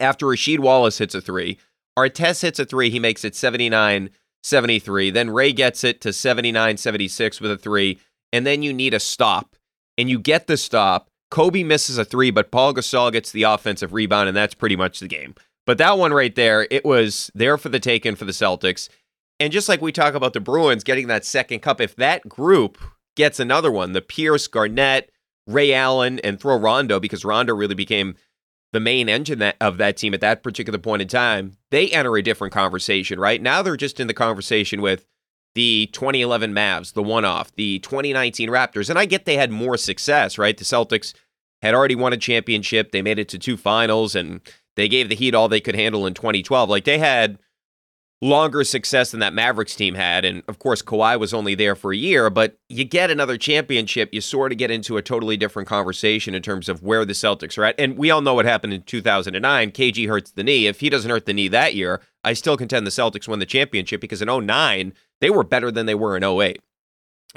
After Rasheed Wallace hits a three, Artest hits a three, he makes it 79 73. Then Ray gets it to 79 76 with a three. And then you need a stop. And you get the stop. Kobe misses a three, but Paul Gasol gets the offensive rebound, and that's pretty much the game. But that one right there, it was there for the taking for the Celtics. And just like we talk about the Bruins getting that second cup, if that group gets another one. The Pierce, Garnett, Ray Allen, and throw Rondo because Rondo really became the main engine that, of that team at that particular point in time. They enter a different conversation, right? Now they're just in the conversation with the 2011 Mavs, the one off, the 2019 Raptors. And I get they had more success, right? The Celtics had already won a championship. They made it to two finals and they gave the Heat all they could handle in 2012. Like they had longer success than that Mavericks team had. And of course, Kawhi was only there for a year, but you get another championship, you sort of get into a totally different conversation in terms of where the Celtics are at. And we all know what happened in 2009. KG hurts the knee. If he doesn't hurt the knee that year, I still contend the Celtics won the championship because in 09, they were better than they were in 08.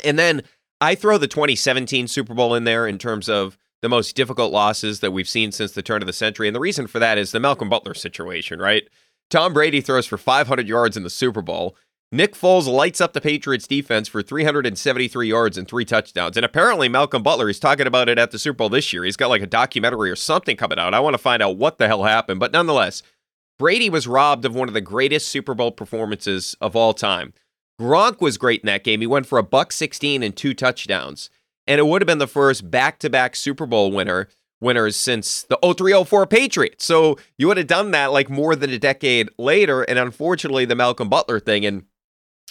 And then I throw the 2017 Super Bowl in there in terms of the most difficult losses that we've seen since the turn of the century. And the reason for that is the Malcolm Butler situation, right? Tom Brady throws for 500 yards in the Super Bowl. Nick Foles lights up the Patriots defense for 373 yards and three touchdowns. And apparently, Malcolm Butler is talking about it at the Super Bowl this year. He's got like a documentary or something coming out. I want to find out what the hell happened. But nonetheless, Brady was robbed of one of the greatest Super Bowl performances of all time. Gronk was great in that game. He went for a buck 16 and two touchdowns. And it would have been the first back to back Super Bowl winner winners since the 0304 Patriots. So you would have done that like more than a decade later. And unfortunately, the Malcolm Butler thing. And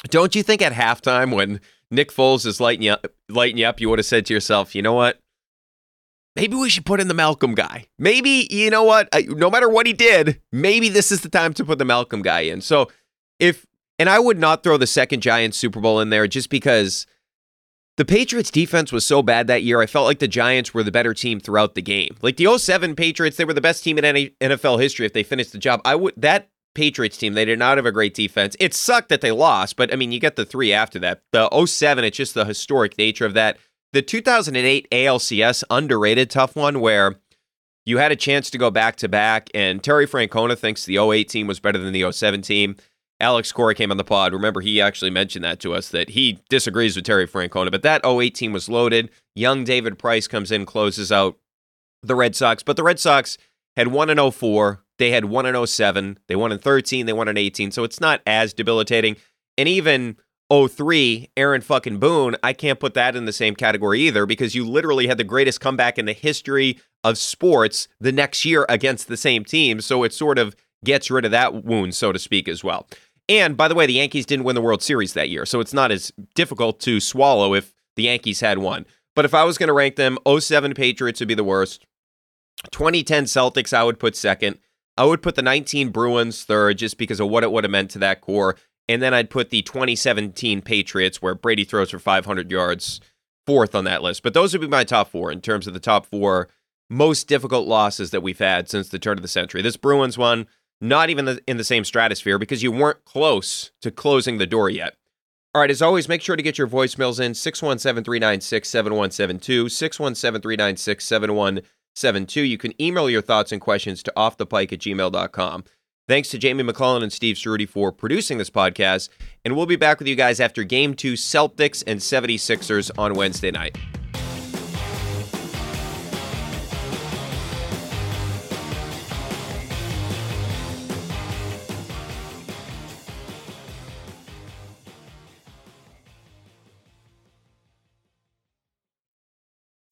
don't you think at halftime when Nick Foles is lighting you up, lighting you up, you would have said to yourself, you know what? Maybe we should put in the Malcolm guy. Maybe, you know what? No matter what he did, maybe this is the time to put the Malcolm guy in. So if, and I would not throw the second Giants Super Bowl in there just because the Patriots defense was so bad that year. I felt like the Giants were the better team throughout the game. Like the 07 Patriots, they were the best team in any NFL history if they finished the job. I would that Patriots team, they did not have a great defense. It sucked that they lost, but I mean, you get the 3 after that. The 07, it's just the historic nature of that. The 2008 ALCS underrated tough one where you had a chance to go back to back and Terry Francona thinks the 08 team was better than the 07 team. Alex Cora came on the pod. Remember, he actually mentioned that to us that he disagrees with Terry Francona, but that 08 team was loaded. Young David Price comes in, closes out the Red Sox, but the Red Sox had 1 in 04. They had 1 in 07. They won in 13. They won in 18. So it's not as debilitating. And even 03, Aaron fucking Boone, I can't put that in the same category either because you literally had the greatest comeback in the history of sports the next year against the same team. So it sort of gets rid of that wound, so to speak, as well. And by the way, the Yankees didn't win the World Series that year, so it's not as difficult to swallow if the Yankees had won. But if I was going to rank them, 07 Patriots would be the worst. 2010 Celtics, I would put second. I would put the 19 Bruins third just because of what it would have meant to that core. And then I'd put the 2017 Patriots, where Brady throws for 500 yards, fourth on that list. But those would be my top four in terms of the top four most difficult losses that we've had since the turn of the century. This Bruins one, not even in the same stratosphere because you weren't close to closing the door yet. All right, as always, make sure to get your voicemails in 617 396 7172, 617 396 7172. You can email your thoughts and questions to offthepike at gmail.com. Thanks to Jamie McClellan and Steve Ceruti for producing this podcast. And we'll be back with you guys after game two Celtics and 76ers on Wednesday night.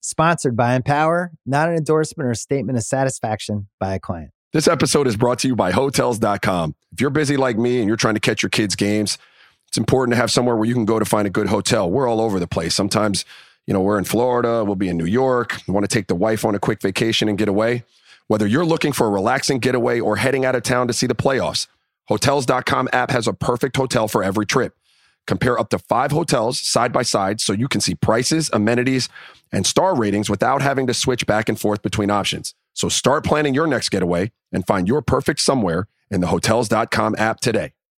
Sponsored by Empower, not an endorsement or a statement of satisfaction by a client. This episode is brought to you by Hotels.com. If you're busy like me and you're trying to catch your kids' games, it's important to have somewhere where you can go to find a good hotel. We're all over the place. Sometimes, you know, we're in Florida, we'll be in New York, we want to take the wife on a quick vacation and get away. Whether you're looking for a relaxing getaway or heading out of town to see the playoffs, Hotels.com app has a perfect hotel for every trip. Compare up to five hotels side by side so you can see prices, amenities, and star ratings without having to switch back and forth between options. So start planning your next getaway and find your perfect somewhere in the Hotels.com app today.